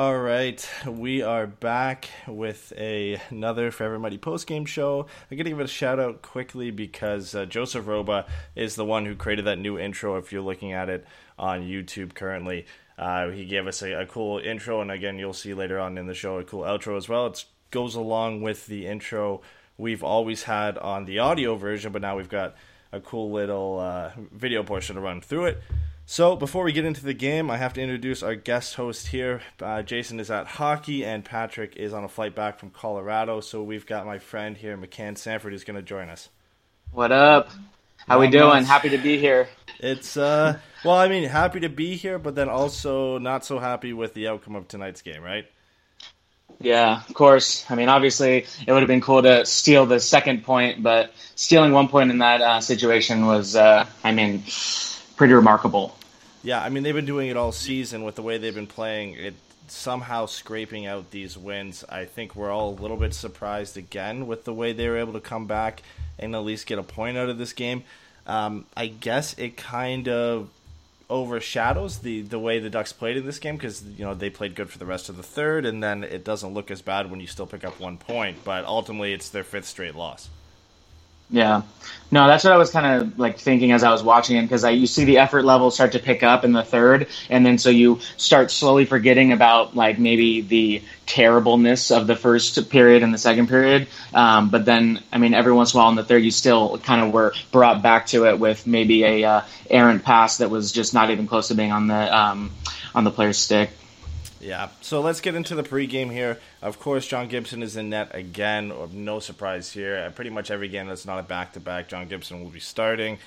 All right, we are back with a, another Forever Mighty post game show. I'm to give it a shout out quickly because uh, Joseph Roba is the one who created that new intro. If you're looking at it on YouTube currently, uh, he gave us a, a cool intro, and again, you'll see later on in the show a cool outro as well. It goes along with the intro we've always had on the audio version, but now we've got a cool little uh, video portion to run through it. So, before we get into the game, I have to introduce our guest host here. Uh, Jason is at hockey, and Patrick is on a flight back from Colorado. So, we've got my friend here, McCann Sanford, who's going to join us. What up? How we doing? much. Happy to be here. It's, uh, well, I mean, happy to be here, but then also not so happy with the outcome of tonight's game, right? Yeah, of course. I mean, obviously, it would have been cool to steal the second point, but stealing one point in that uh, situation was, uh, I mean, pretty remarkable. Yeah, I mean, they've been doing it all season with the way they've been playing. It somehow scraping out these wins. I think we're all a little bit surprised again with the way they were able to come back and at least get a point out of this game. Um, I guess it kind of overshadows the the way the Ducks played in this game because you know they played good for the rest of the third, and then it doesn't look as bad when you still pick up one point. But ultimately, it's their fifth straight loss. Yeah. No, that's what I was kind of like thinking as I was watching it because I you see the effort level start to pick up in the third, and then so you start slowly forgetting about like maybe the terribleness of the first period and the second period. Um, but then, I mean, every once in a while in the third, you still kind of were brought back to it with maybe a uh, errant pass that was just not even close to being on the um, on the player's stick. Yeah, so let's get into the pregame here. Of course, John Gibson is in net again. No surprise here. Uh, Pretty much every game that's not a back to back, John Gibson will be starting.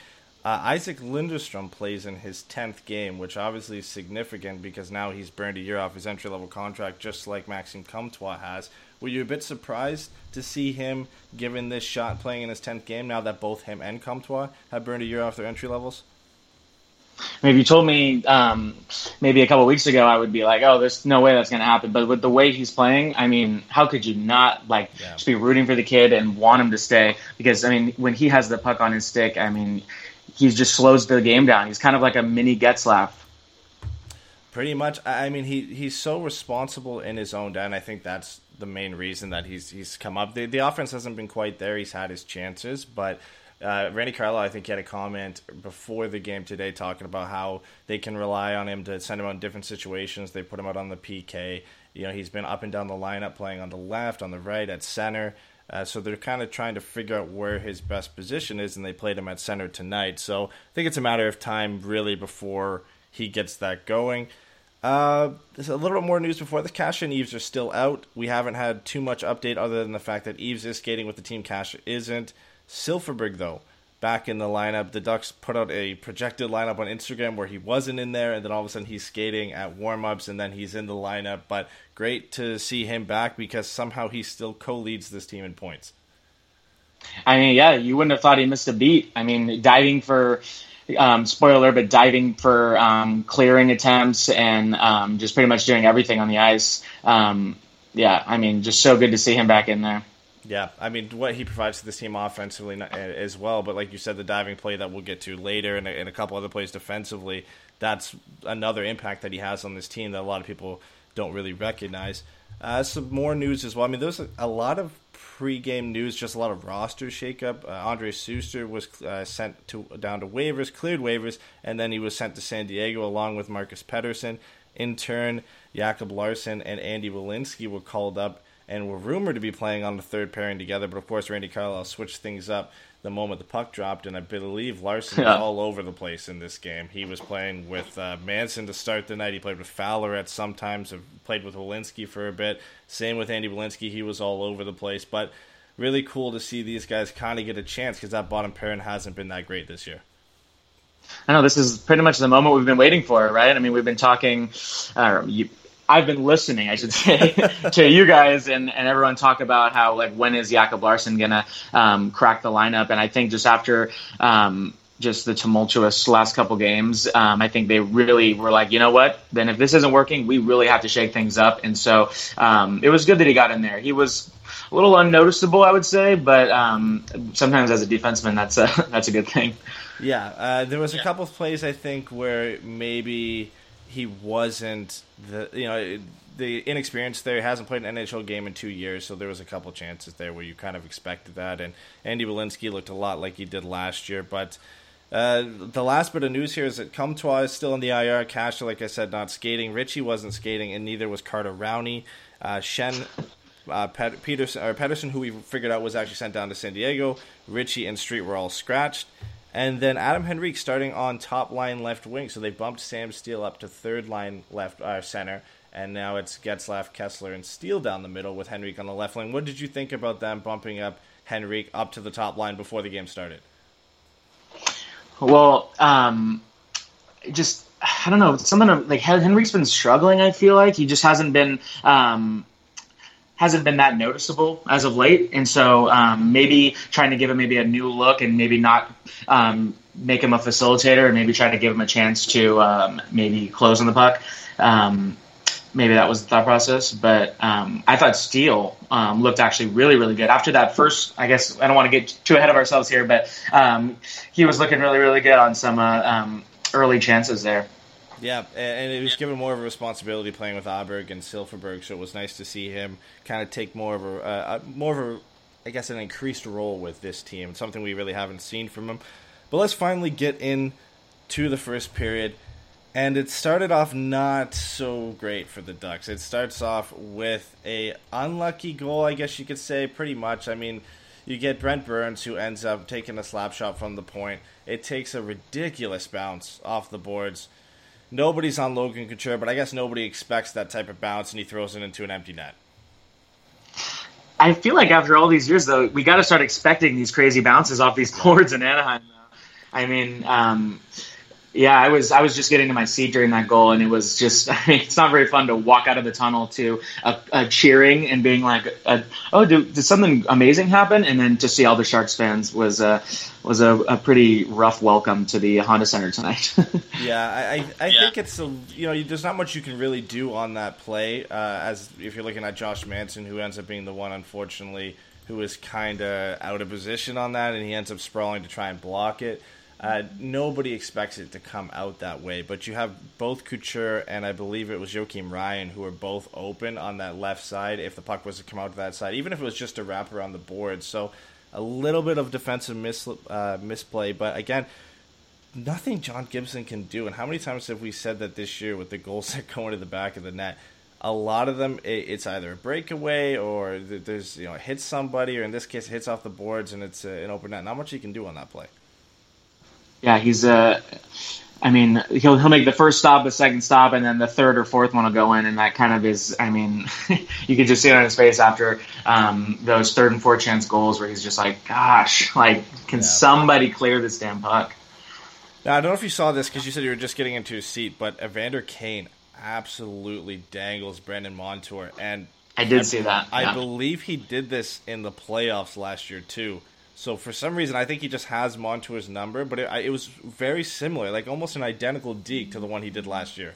Uh, Isac Lundeström plays in his 10th game, which obviously is significant because now he's burned a year off his entry level contract, just like Maxime Comtois has. Were you a bit surprised to see him given this shot playing in his 10th game now that both him and Comtois have burned a year off their entry levels? I mean, if you told me um, maybe a couple weeks ago, I would be like, "Oh, there's no way that's going to happen." But with the way he's playing, I mean, how could you not like Yeah. just be rooting for the kid and want him to stay? Because I mean, when he has the puck on his stick, I mean, he just slows the game down. He's kind of like a mini Getzlaf. Pretty much. I I mean, he he's so responsible in his own end. I think that's the main reason that he's he's come up. The the offense hasn't been quite there. He's had his chances, but uh, Randy Carlyle, I think, he had a comment before the game today talking about how they can rely on him to send him on different situations. They put him out on the PK. You know, he's been up and down the lineup, playing on the left, on the right, at center. Uh, so they're kind of trying to figure out where his best position is, and they played him at center tonight. So I think it's a matter of time, really, before he gets that going. Uh, there's a little bit more news before the Kase and Eaves are still out. We haven't had too much update other than the fact that Eaves is skating with the team, Kase isn't. Silfverberg, though, back in the lineup. The Ducks put out a projected lineup on Instagram where he wasn't in there, and then all of a sudden he's skating at warm ups, and then he's in the lineup. But great to see him back because somehow he still co leads this team in points. I mean, yeah, you wouldn't have thought he missed a beat. I mean, diving for, um, spoiler, but diving for um, clearing attempts and um, just pretty much doing everything on the ice. Um, yeah, I mean, just so good to see him back in there. Yeah, I mean, what he provides to this team offensively as well, but like you said, the diving play that we'll get to later and a, and a couple other plays defensively, that's another impact that he has on this team that a lot of people don't really recognize. Uh, some more news as well. I mean, there's a, lot of pre-game news, just a lot of roster shakeup. Uh, Andrej Sustr was uh, sent to down to waivers, cleared waivers, and then he was sent to San Diego along with Marcus Pettersson. In turn, Jacob Larsson and Andy Welinski were called up and were rumored to be playing on the third pairing together. But of course, Randy Carlyle switched things up the moment the puck dropped, and I believe Larsson yeah. was all over the place in this game. He was playing with uh, Manson to start the night. He played with Fowler at some times. Played with Welinski for a bit. Same with Andy Welinski. He was all over the place. But really cool to see these guys kind of get a chance because that bottom pairing hasn't been that great this year. I know this is pretty much the moment we've been waiting for, right? I mean, we've been talking. Uh, you, I've been listening, I should say, to you guys and, and everyone talk about how like when is Jacob Larsson gonna um, crack the lineup? And I think just after um, just the tumultuous last couple games, um, I think they really were like, you know what? Then if this isn't working, we really have to shake things up. And so um, it was good that he got in there. He was a little unnoticeable, I would say, but um, sometimes as a defenseman, that's a that's a good thing. Yeah, uh, there was a yeah. couple of plays I think where maybe he wasn't the you know the inexperience there. He hasn't played an NHL game in two years, so there was a couple chances there where you kind of expected that. And Andy Welinski looked a lot like he did last year, but. Uh, the last bit of news here is that Comtois is still in the IR. Kase, like I said, not skating. Ritchie wasn't skating, and neither was Carter Rowney. Uh, Shen uh, Pet- Peterson, or Pettersson, who we figured out was actually sent down to San Diego. Ritchie and Street were all scratched. And then Adam Henrique starting on top line left wing. So they bumped Sam Steel up to third line left uh, center. And now it's Getzlaf, Kesler, and Steel down the middle with Henrique on the left wing. What did you think about them bumping up Henrique up to the top line before the game started? Well, um, just I don't know. Something like Henrique's been struggling. I feel like he just hasn't been um, hasn't been that noticeable as of late, and so um, maybe trying to give him maybe a new look and maybe not um, make him a facilitator and maybe try to give him a chance to um, maybe close on the puck. Um, maybe that was the thought process, but um, I thought Steel um, looked actually really, really good after that first. I guess I don't want to get too ahead of ourselves here, but he was looking really, really good on some uh, early chances there. Yeah, and it was given more of a responsibility playing with Aberg and Silfverberg, so it was nice to see him kind of take more of a, uh, more of a, I guess, an increased role with this team. something we really haven't seen from him. But let's finally get in to the first period, and it started off not so great for the Ducks. It starts off with a unlucky goal, I guess you could say, pretty much. I mean, you get Brent Burns who ends up taking a slap shot from the point. It takes a ridiculous bounce off the boards Nobody's on Logan Couture, but I guess nobody expects that type of bounce, and he throws it into an empty net. I feel like after all these years, though, we got to start expecting these crazy bounces off these boards in Anaheim. I mean, um, yeah, I was I was just getting to my seat during that goal, and it was just I mean, it's not very fun to walk out of the tunnel to a, a cheering and being like, a, "Oh, did, did something amazing happen?" And then to see all the Sharks fans was a was a, a pretty rough welcome to the Honda Center tonight. yeah, I I, I yeah. think it's a, you know there's not much you can really do on that play uh, as if you're looking at Josh Manson, who ends up being the one unfortunately who is kind of out of position on that, and he ends up sprawling to try and block it. Uh, nobody expects it to come out that way, but you have both Couture and I believe it was Joakim Ryan who were both open on that left side if the puck was to come out to that side, even if it was just a wrap around the board. So a little bit of defensive mis- uh, misplay, but again, nothing John Gibson can do. And how many times have we said that this year with the goals that go into the back of the net? A lot of them, it's either a breakaway or there's you know it hits somebody, or in this case, it hits off the boards and it's an open net. Not much you can do on that play yeah, he's uh, I mean, he'll he'll make the first stop, the second stop, and then the third or fourth one will go in, and that kind of is. I mean, you can just see it on his face after um, those third and fourth chance goals, where he's just like, "Gosh, like, can yeah. somebody clear this damn puck?" Now I don't know if you saw this because you said you were just getting into a seat, but Evander Kane absolutely dangles Brandon Montour, and I did I, see that. I believe he did this in the playoffs last year too. So for some reason, I think he just has Montour's number, but it, it was very similar, like almost an identical deke to the one he did last year.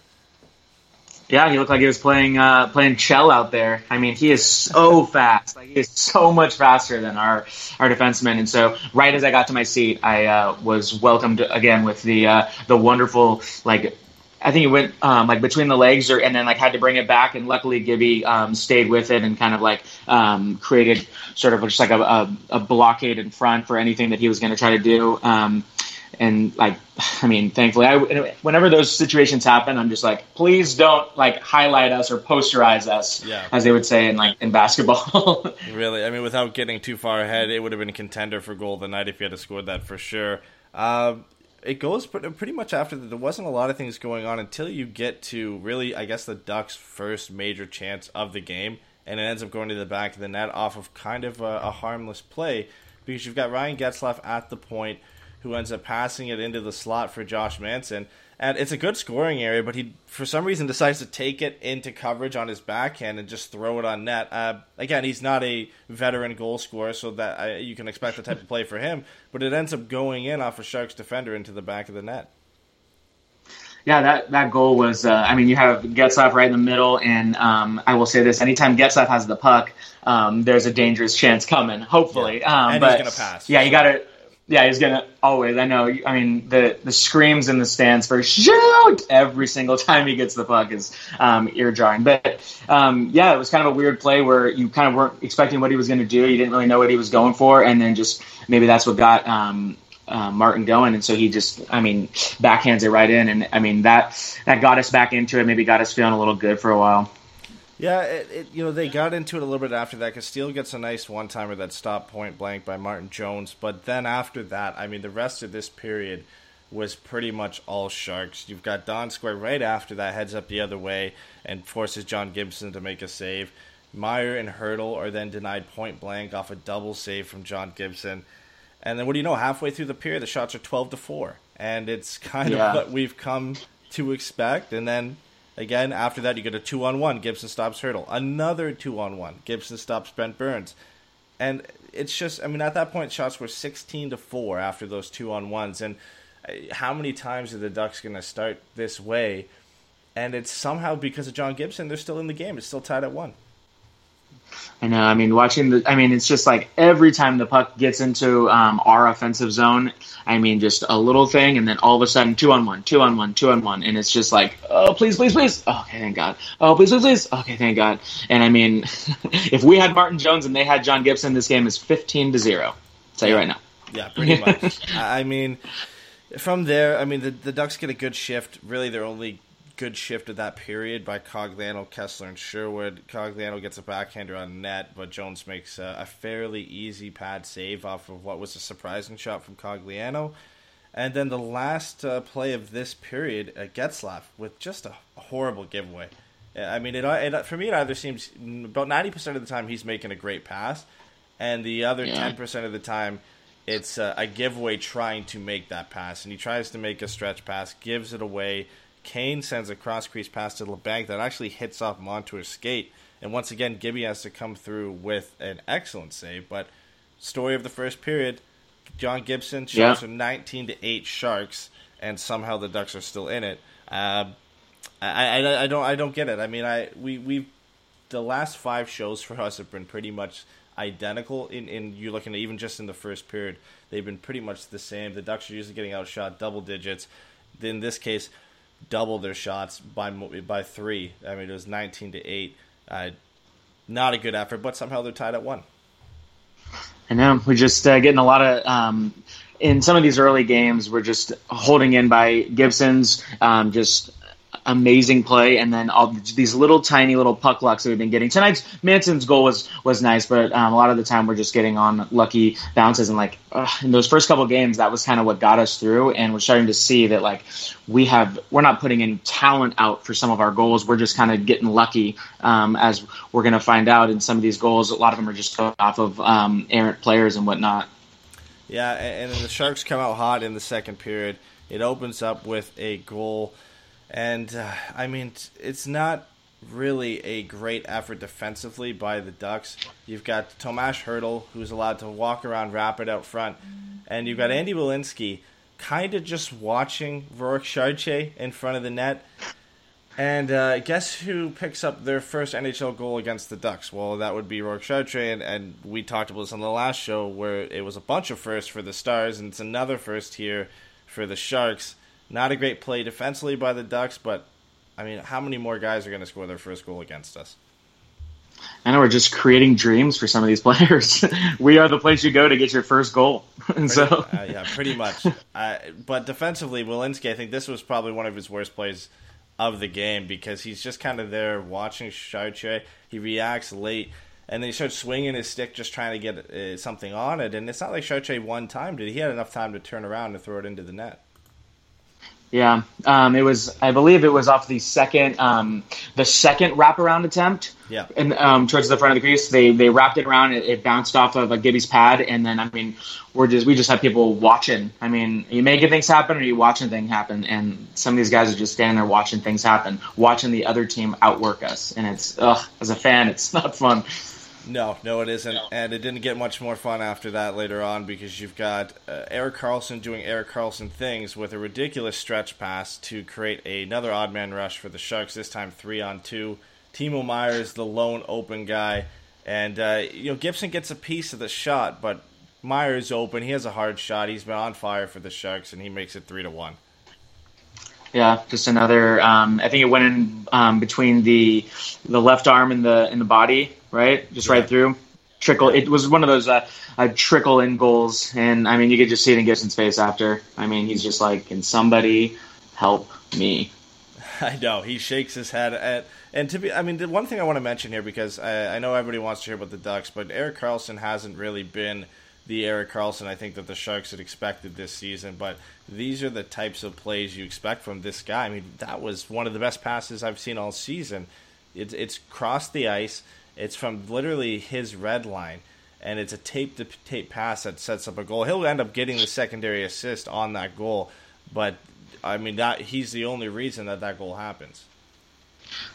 Yeah, he looked like he was playing uh, playing shell out there. I mean, he is so fast. Like he is so much faster than our our defenseman. And so, right as I got to my seat, I uh, was welcomed again with the uh, the wonderful like. I think he went um, like between the legs, or and then like had to bring it back. And luckily, Gibby um, stayed with it and kind of like um, created sort of just like a, a, a, blockade in front for anything that he was going to try to do. Um, and like i mean thankfully i whenever those situations happen i'm just like please don't like highlight us or posterize us yeah. as they would say in like in basketball really i mean without getting too far ahead it would have been a contender for goal of the night if you had scored that for sure uh, it goes pretty much after that there wasn't a lot of things going on until you get to really i guess the ducks first major chance of the game and it ends up going to the back of the net off of kind of a, a harmless play because you've got ryan getzlaf at the point who ends up passing it into the slot for Josh Manson. And it's a good scoring area, but he, for some reason, decides to take it into coverage on his backhand and just throw it on net. Uh, again, he's not a veteran goal scorer, so that uh, you can expect the type of play for him. But it ends up going in off a Sharks defender into the back of the net. Yeah, that, that goal was. Uh, I mean, you have Getzlaf right in the middle, and um, I will say this: anytime Getzlaf has the puck, um, there's a dangerous chance coming. Hopefully, yeah. um, and but, he's gonna pass. Yeah, you got to yeah, he's gonna always. I know. I mean, the the screams in the stands for shoot every single time he gets the puck is um, ear jarring. But um, yeah, it was kind of a weird play where you kind of weren't expecting what he was going to do. You didn't really know what he was going for, and then just maybe that's what got um, uh, Martin going, and so he just, I mean, backhands it right in, and I mean that that got us back into it. Maybe got us feeling a little good for a while. Yeah, it, it, you know they got into it a little bit after that. because Castile gets a nice one timer that stopped point blank by Martin Jones, but then after that, I mean, the rest of this period was pretty much all Sharks. You've got Donskoi right after that heads up the other way and forces John Gibson to make a save. Meier and Hertl are then denied point blank off a double save from John Gibson. And then what do you know? Halfway through the period, the shots are twelve to four, and it's kind yeah. of what we've come to expect. And then Again, after that, you get a two on one. Gibson stops Hertl. Another two on one. Gibson stops Brent Burns. And it's just, I mean, at that point, shots were 16 to 4 after those two on ones. And uh, how many times are the Ducks going to start this way? And it's somehow because of John Gibson, they're still in the game. It's still tied at one. I know. I mean, watching the. I mean, it's just like every time the puck gets into um, our offensive zone. I mean, just a little thing, and then all of a sudden, two on one, two on one, two on one, and it's just like, oh, please, please, please. Okay, thank God. Oh, please, please, please. Okay, thank God. And I mean, if we had Martin Jones and they had John Gibson, this game is fifteen to zero. I'll tell you right now. Yeah, pretty much. I mean, from there, I mean, the the Ducks get a good shift. Really, their only good shift of that period by Cogliano, Kesler, and Sherwood. Cogliano gets a backhander on net, but Jones makes a, a, fairly easy pad save off of what was a surprising shot from Cogliano. And then the last uh, play of this period, uh, Getzlaf with just a horrible giveaway. I mean, it, it, for me, it either seems about 90% of the time he's making a great pass, and the other yeah. 10% of the time it's uh, a giveaway trying to make that pass. And he tries to make a stretch pass, gives it away Kane sends a cross crease pass to Labanc that actually hits off Montour's skate. And once again, Gibby has to come through with an excellent save. But story of the first period, John Gibson shows yeah. 19 to 8 Sharks, and somehow the Ducks are still in it. Uh, I, I, I don't I don't get it. I mean, I we we the last five shows for us have been pretty much identical. In in you're looking at even just in the first period, they've been pretty much the same. The Ducks are usually getting outshot double digits. In this case, doubled their shots by by three. I mean, it was nineteen to eight. Uh, not a good effort, but somehow they're tied at one. I know we're just uh, getting a lot of. Um, in some of these early games, we're just holding in by Gibson's um, just amazing play, and then all these little tiny little puck lucks that we've been getting. Tonight's Manson's goal was was nice, but um, a lot of the time we're just getting on lucky bounces. And like uh, in those first couple games, that was kind of what got us through. And we're starting to see that like we have we're not putting any talent out for some of our goals. We're just kind of getting lucky, um, as we're going to find out in some of these goals. A lot of them are just off of um, errant players and whatnot. Yeah, and the Sharks come out hot in the second period. It opens up with a goal and uh, I mean, it's not really a great effort defensively by the Ducks. You've got Tomas Hertl, who's allowed to walk around rapid out front, and you've got Andy Welinski kind of just watching Rourke Chartier in front of the net. And uh, guess who picks up their first NHL goal against the Ducks? Well, that would be Rourke Chartier, and, and we talked about this on the last show where it was a bunch of firsts for the Stars, and it's another first here for the Sharks. Not a great play defensively by the Ducks, but I mean, how many more guys are going to score their first goal against us? I know we're just creating dreams for some of these players. we are the place you go to get your first goal. and so, uh, yeah, pretty much. uh, but defensively, Welinski, I think this was probably one of his worst plays of the game because he's just kind of there watching Chartier. He reacts late, and then he starts swinging his stick, just trying to get uh, something on it. And it's not like Chartier one time did. He had enough time to turn around and throw it into the net. Yeah, um, it was. I believe it was off the second, um, the second wraparound attempt. Yeah, and um, towards the front of the crease, they they wrapped it around. It, it bounced off of a Gibby's pad, and then I mean, we're just we just have people watching. I mean, you making things happen, or you watching things happen, and some of these guys are just standing there watching things happen, watching the other team outwork us, and it's ugh. As a fan, it's not fun. No, no, it isn't, and it didn't get much more fun after that later on because you've got uh, Erik Karlsson doing Erik Karlsson things with a ridiculous stretch pass to create another odd man rush for the Sharks. This time three on two. Timo Myers, the lone open guy, and uh, you know Gibson gets a piece of the shot, but Myers is open. He has a hard shot. He's been on fire for the Sharks, and he makes it three to one. Yeah, just another. Um, I think it went in um, between the the left arm and the and the body, right? Just yeah. right through. Trickle. It was one of those uh, uh, trickle in goals, and I mean, you could just see it in Gibson's face after. I mean, he's just like, "Can somebody help me?" I know he shakes his head at. And to be, I mean, the one thing I want to mention here because I, I know everybody wants to hear about the Ducks, but Erik Karlsson hasn't really been the Erik Karlsson I think that the Sharks had expected this season. But these are the types of plays you expect from this guy. I mean, that was one of the best passes I've seen all season. It's it's crossed the ice. It's from literally his red line, and it's a tape to tape pass that sets up a goal. He'll end up getting the secondary assist on that goal, but I mean that he's the only reason that that goal happens.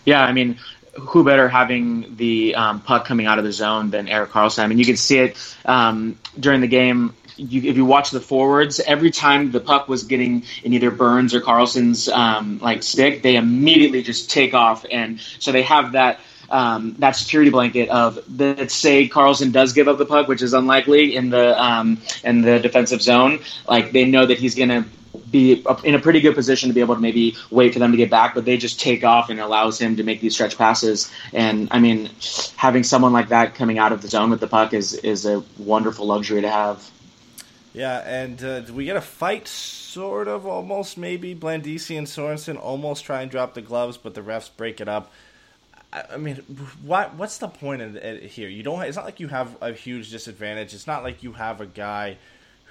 Yeah, I mean, who better having the um, puck coming out of the zone than Erik Karlsson? I mean, you can see it um, during the game. You, if you watch the forwards, every time the puck was getting in either Burns or Karlsson's um, like stick, they immediately just take off, and so they have that um, that security blanket of let's say Karlsson does give up the puck, which is unlikely in the um, in the defensive zone. Like they know that he's going to be in a pretty good position to be able to maybe wait for them to get back, but they just take off and allows him to make these stretch passes. And I mean, having someone like that coming out of the zone with the puck is is a wonderful luxury to have. Yeah, and uh, we get a fight, sort of, almost maybe. Blandisi and Sorensen almost try and drop the gloves, but the refs break it up. I mean, what what's the point of it here? You don't. It's not like you have a huge disadvantage. It's not like you have a guy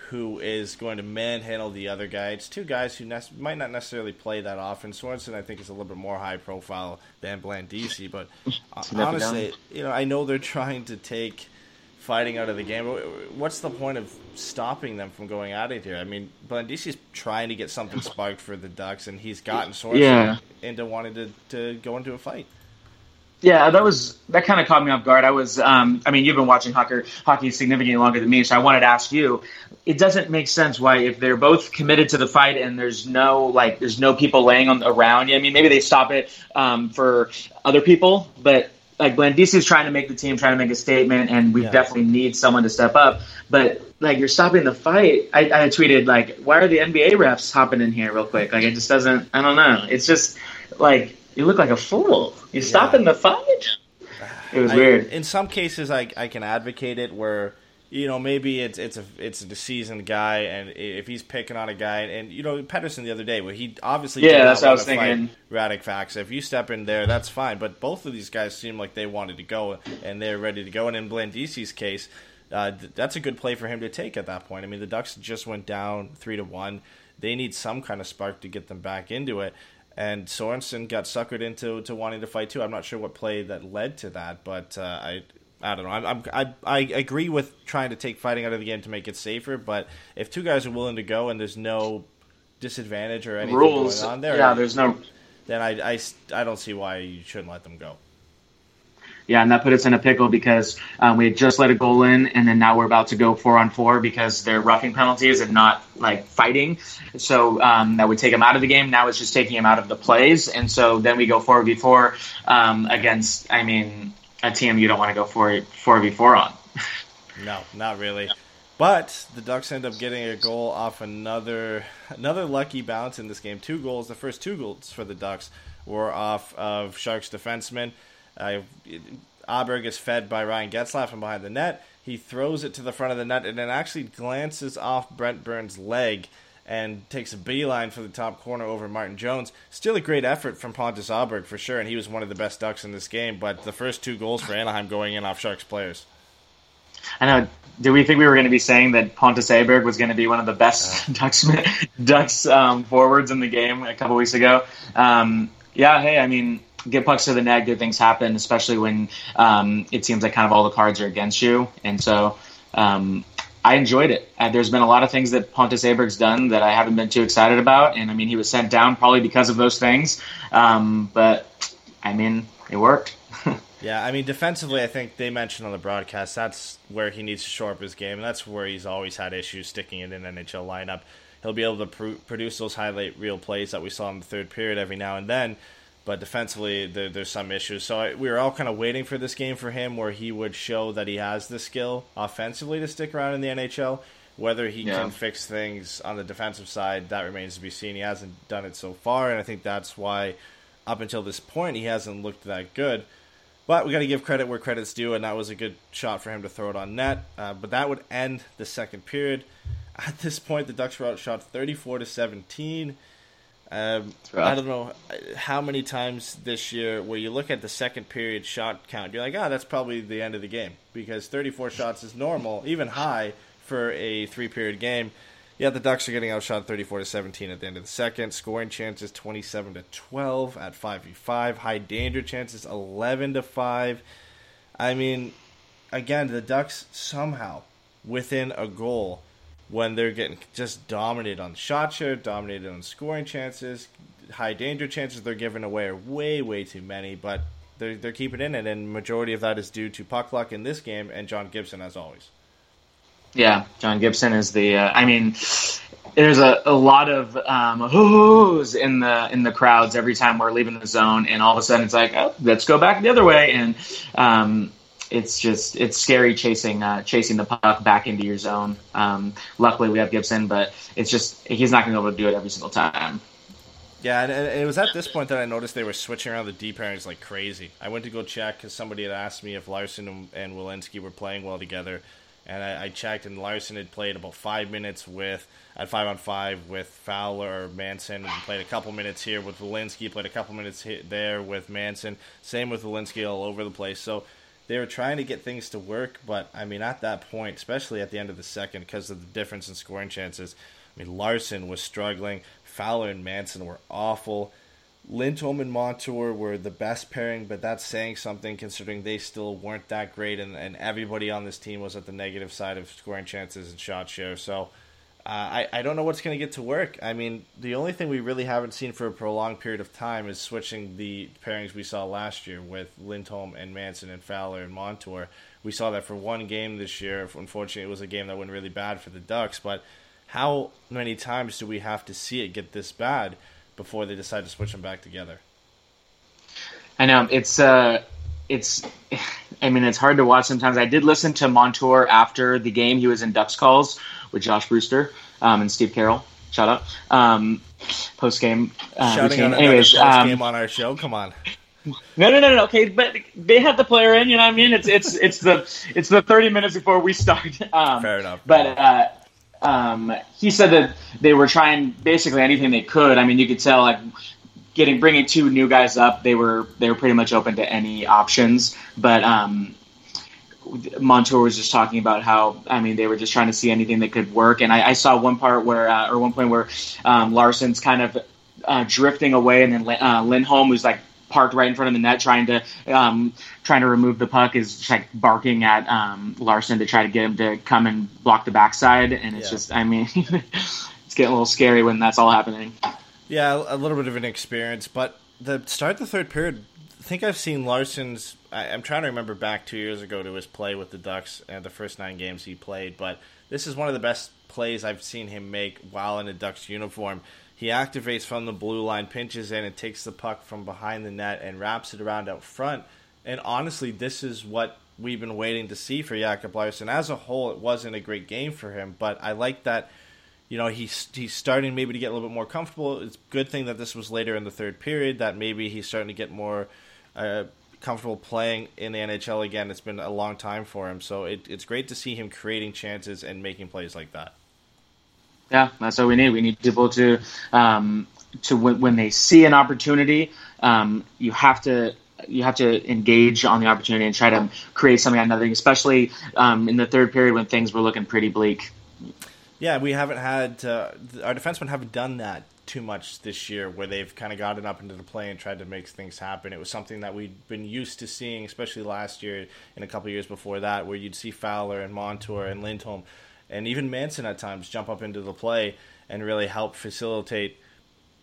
who is going to manhandle the other guy. It's two guys who ne- might not necessarily play that often. Sorensen, I think, is a little bit more high profile than Blandisi, but uh, honestly, you know, I know they're trying to take fighting out of the game. But What's the point of stopping them from going at it here? I mean, Blandisi's trying to get something sparked for the Ducks, and he's gotten Sorensen yeah. into wanting to, to go into a fight. Yeah, that was that kind of caught me off guard. I was, um, I mean, you've been watching hockey, hockey significantly longer than me, so I wanted to ask you. It doesn't make sense why, if they're both committed to the fight and there's no like, there's no people laying on around. You. I mean, maybe they stop it um, for other people, but like Blandisi is trying to make the team, trying to make a statement, and we yeah. definitely need someone to step up. But like, you're stopping the fight. I, I tweeted like, why are the NBA refs hopping in here real quick? Like, it just doesn't. I don't know. It's just like you look like a fool. You yeah. stopping the fight? It was I, weird. In some cases, I I can advocate it where you know maybe it's it's a it's a seasoned guy, and if he's picking on a guy, and you know Pedersen the other day, where he obviously yeah, that's what I was thinking. Radek Faksa. If you step in there, that's fine. But both of these guys seem like they wanted to go and they're ready to go. And in Blandisi's case. Uh, that's a good play for him to take at that point. I mean, the Ducks just went down three to one. They need some kind of spark to get them back into it and Sorensen got suckered into to wanting to fight too. I'm not sure what play that led to that, but uh, I I don't know. I'm, I'm, i I agree with trying to take fighting out of the game to make it safer, but if two guys are willing to go and there's no disadvantage or anything Rules. going on there, yeah, there's no. Then I, I, I don't see why you shouldn't let them go. Yeah, and that put us in a pickle because um, we had just let a goal in, and then now we're about to go four on four because they're roughing penalties and not like fighting. So um, that would take him out of the game. Now it's just taking him out of the plays, and so then we go four v four um, against. I mean, a team you don't want to go four four v four on. No, not really. But the Ducks end up getting a goal off another another lucky bounce in this game. Two goals. The first two goals for the Ducks were off of Sharks defensemen. Uh, Aberg is fed by Ryan Getzlaf from behind the net. He throws it to the front of the net and then actually glances off Brent Burns' leg and takes a beeline for the top corner over Martin Jones. Still a great effort from Pontus Aberg for sure, and he was one of the best Ducks in this game. But the first two goals for Anaheim going in off Sharks players. I know. Do we think we were going to be saying that Pontus Aberg was going to be one of the best uh. Ducks Ducks um, forwards in the game a couple weeks ago? Um, yeah. Hey, I mean, get pucks to the net, good things happen, especially when um, it seems like kind of all the cards are against you. And so um, I enjoyed it. Uh, there's been a lot of things that Pontus Aberg's done that I haven't been too excited about. And I mean, he was sent down probably because of those things. Um, but I mean, it worked. yeah, I mean, defensively, I think they mentioned on the broadcast that's where he needs to shore up his game. And that's where he's always had issues sticking it in an NHL lineup. He'll be able to pr- produce those highlight reel plays that we saw in the third period every now and then but defensively there, there's some issues. So I, we were all kind of waiting for this game for him where he would show that he has the skill offensively to stick around in the NHL. Whether he yeah. can fix things on the defensive side, that remains to be seen. He hasn't done it so far, and I think that's why, up until this point, he hasn't looked that good. But we got to give credit where credit's due, and that was a good shot for him to throw it on net. Uh, but that would end the second period. At this point, the Ducks were outshot 34 to 17. Um, I don't know how many times this year where you look at the second period shot count, you're like, ah, oh, that's probably the end of the game because 34 shots is normal, even high for a three period game. Yeah, the Ducks are getting outshot 34 to 17 at the end of the second. Scoring chances 27 to 12 at 5v5. High danger chances 11 to 5. I mean, again, the Ducks somehow within a goal when they're getting just dominated on shot share, dominated on scoring chances, high danger chances they're giving away are way, way too many, but they're, they're keeping in it, and majority of that is due to puck luck in this game and John Gibson, as always. Yeah, John Gibson is the. Uh, I mean, there's a, a lot of um, whoos in the in the crowds every time we're leaving the zone, and all of a sudden it's like, oh, let's go back the other way, and um, it's just it's scary chasing uh, chasing the puck back into your zone. Um, luckily, we have Gibson, but it's just he's not going to be able to do it every single time. Yeah, and it was at this point that I noticed they were switching around the D pairings like crazy. I went to go check because somebody had asked me if Larsson and, and Welinski were playing well together, and I, I, checked, and Larsson had played about five minutes with at five on five with Fowler or Manson, and played a couple minutes here with Welinski, played a couple minutes there with Manson. Same with Welinski all over the place. So they were trying to get things to work, but I mean, at that point, especially at the end of the second, because of the difference in scoring chances, I mean, Larsson was struggling. Fowler and Manson were awful. Lindholm and Montour were the best pairing, but that's saying something considering they still weren't that great, and, and everybody on this team was at the negative side of scoring chances and shot share. So uh, I, I don't know what's going to get to work. I mean, the only thing we really haven't seen for a prolonged period of time is switching the pairings we saw last year with Lindholm and Manson and Fowler and Montour. We saw that for one game this year. Unfortunately, it was a game that went really bad for the Ducks. But how many times do we have to see it get this bad before they decide to switch them back together? I know it's uh, it's. I mean, it's hard to watch sometimes. I did listen to Montour after the game. He was in Ducks calls with Josh Brewster um, and Steve Carroll. Shout out. Um, post game. Uh, Shouting routine. on Anyways, um, game on our show. Come on. No, no, no, no. Okay, but they had the player in. You know what I mean? It's it's it's the it's the thirty minutes before we start. Um, Fair enough. But uh, um, he said that they were trying basically anything they could. I mean, you could tell like getting bringing two new guys up. They were they were pretty much open to any options. But um, Montour was just talking about how I mean they were just trying to see anything that could work, and I, I saw one part where uh, or one point where um, Larsson's kind of uh, drifting away, and then uh, Lindholm who's like parked right in front of the net trying to um, trying to remove the puck is just like barking at um, Larsson to try to get him to come and block the backside, and it's yeah. just I mean it's getting a little scary when that's all happening. Yeah, a little bit of an experience, but the start of the third period I think I've seen Larsson's. I, am trying to remember back two years ago to his play with the Ducks and the first nine games he played, but this is one of the best plays I've seen him make while in a Ducks uniform. He activates from the blue line, pinches in, and takes the puck from behind the net and wraps it around out front. And honestly, this is what we've been waiting to see for Jacob Larsson. As a whole, it wasn't a great game for him, but I like that you know he's he's starting maybe to get a little bit more comfortable. It's a good thing that this was later in the third period that maybe he's starting to get more uh, comfortable playing in the NHL again. It's been a long time for him, so it, it's great to see him creating chances and making plays like that. Yeah, that's what we need. We need people to um, to when, when they see an opportunity, um, you have to you have to engage on the opportunity and try to create something out of nothing, especially um, in the third period when things were looking pretty bleak. Yeah, we haven't had uh, our defensemen haven't done that too much this year, where they've kind of gotten up into the play and tried to make things happen. It was something that we'd been used to seeing, especially last year and a couple years before that, where you'd see Fowler and Montour and Lindholm and even Manson at times jump up into the play and really help facilitate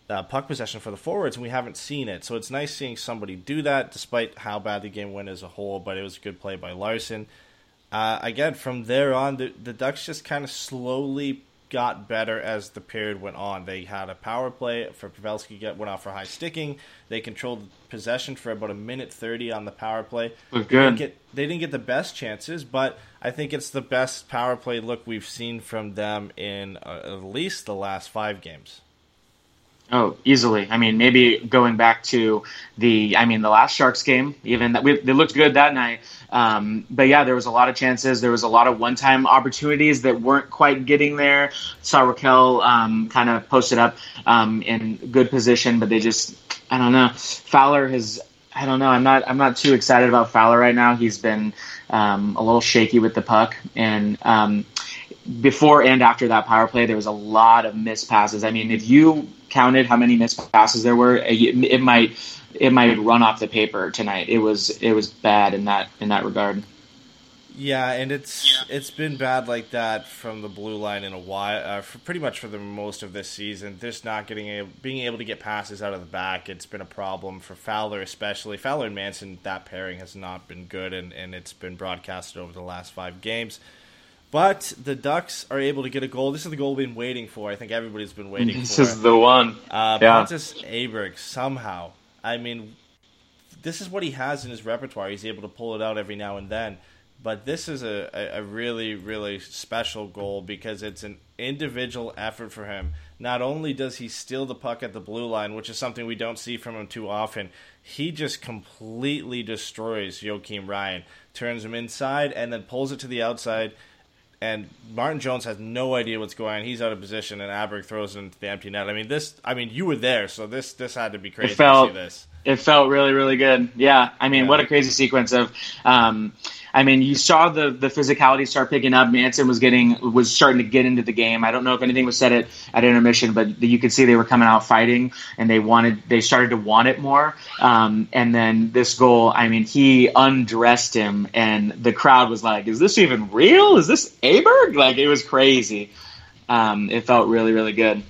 uh, puck possession for the forwards, and we haven't seen it. So it's nice seeing somebody do that, despite how bad the game went as a whole. But it was a good play by Larsson. uh, again, from there on, the, the Ducks just kind of slowly got better as the period went on. They had a power play for Pavelski get went off for high sticking. They controlled possession for about a minute thirty on the power play. good. They didn't, get, they didn't get the best chances, but I think it's the best power play look we've seen from them in uh, at least the last five games. Oh, easily. I mean, maybe going back to the, I mean, the last Sharks game, even that we, they looked good that night. Um, but yeah, there was a lot of chances. There was a lot of one-time opportunities that weren't quite getting there. Saw Rakell um, kind of posted up um, in good position, but they just, I don't know. Fowler has, I don't know. I'm not, I'm not too excited about Fowler right now. He's been um, a little shaky with the puck, and um, before and after that power play, there was a lot of missed passes. I mean, if you counted how many missed passes there were, it, it might it might run off the paper tonight. It was it was bad in that in that regard. Yeah, and it's yeah. it's been bad like that from the blue line in a while, uh, for pretty much for the most of this season. Just not getting a, being able to get passes out of the back. It's been a problem for Fowler, especially Fowler and Manson. That pairing has not been good, and, and it's been broadcasted over the last five games. But the Ducks are able to get a goal. This is the goal we've been waiting for. I think everybody's been waiting this for. This is the one. Uh, yeah. Pontus Aberg, somehow. I mean, this is what he has in his repertoire. He's able to pull it out every now and then. But this is a, a, a really, really special goal because it's an individual effort for him. Not only does he steal the puck at the blue line, which is something we don't see from him too often, he just completely destroys Joakim Ryan, turns him inside, and then pulls it to the outside – and Martin Jones has no idea what's going on. He's out of position, and Aberg throws it into the empty net. I mean, this. I mean, you were there, so this this had to be crazy it felt, to see this. It felt really, really good. Yeah, I mean, yeah. what a crazy sequence of. Um, I mean, you saw the the physicality start picking up. Manson was getting was starting to get into the game. I don't know if anything was said at, at intermission, but you could see they were coming out fighting, and they wanted they started to want it more. Um, and then this goal, I mean, he undressed him, and the crowd was like, "Is this even real? Is this Aberg?" Like it was crazy. Um, it felt really, really good.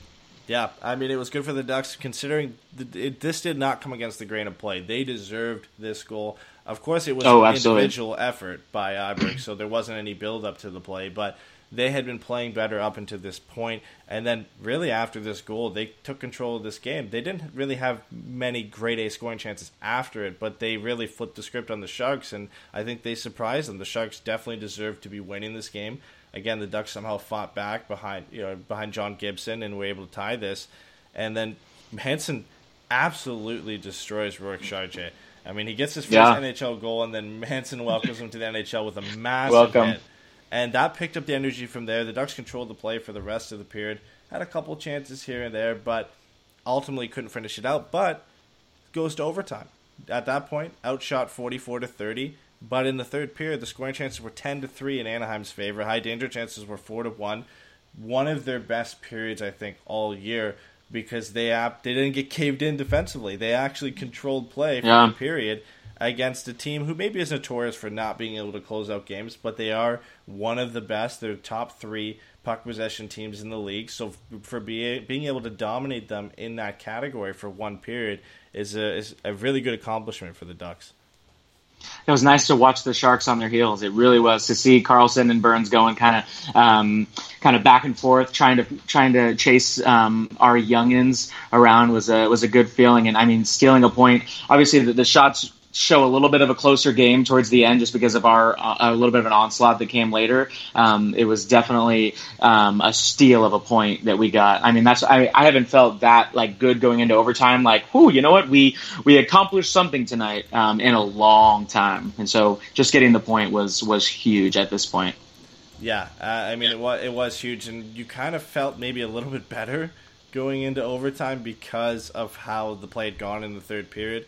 Yeah, I mean, it was good for the Ducks considering the, it, this did not come against the grain of play. They deserved this goal. Of course, it was oh, an absolutely. individual effort by Aberg, so there wasn't any build up to the play, but they had been playing better up until this point, and then really after this goal, they took control of this game. They didn't really have many grade A scoring chances after it, but they really flipped the script on the Sharks, and I think they surprised them. The Sharks definitely deserved to be winning this game. Again, the Ducks somehow fought back behind you know behind John Gibson and were able to tie this, and then Hanson absolutely destroys Rourke Chartier. I mean, he gets his first yeah. NHL goal, and then Manson welcomes him to the NHL with a massive Welcome. hit. And that picked up the energy from there. The Ducks controlled the play for the rest of the period. Had a couple chances here and there, but ultimately couldn't finish it out. But goes to overtime. At that point, outshot 44 to 30. But in the third period, the scoring chances were 10 to 3 in Anaheim's favor. High danger chances were 4 to 1. One of their best periods, I think, all year because they they didn't get caved in defensively. They actually controlled play for yeah. the period against a team who maybe is notorious for not being able to close out games, but they are one of the best. They're top three puck possession teams in the league. So for being being able to dominate them in that category for one period is a is a really good accomplishment for the Ducks. It was nice to watch the Sharks on their heels. It really was to see Karlsson and Burns going kind of um, kind of back and forth, trying to trying to chase um, our youngins around was a was a good feeling. And I mean, stealing a point. Obviously, the, the shots show a little bit of a closer game towards the end just because of our uh, a little bit of an onslaught that came later. Um, it was definitely um, a steal of a point that we got. I mean, that's I, I haven't felt that like good going into overtime. Like, whoo, you know what? We we accomplished something tonight um, in a long time, and so just getting the point was was huge at this point. Yeah, uh, I mean it was it was huge, and you kind of felt maybe a little bit better going into overtime because of how the play had gone in the third period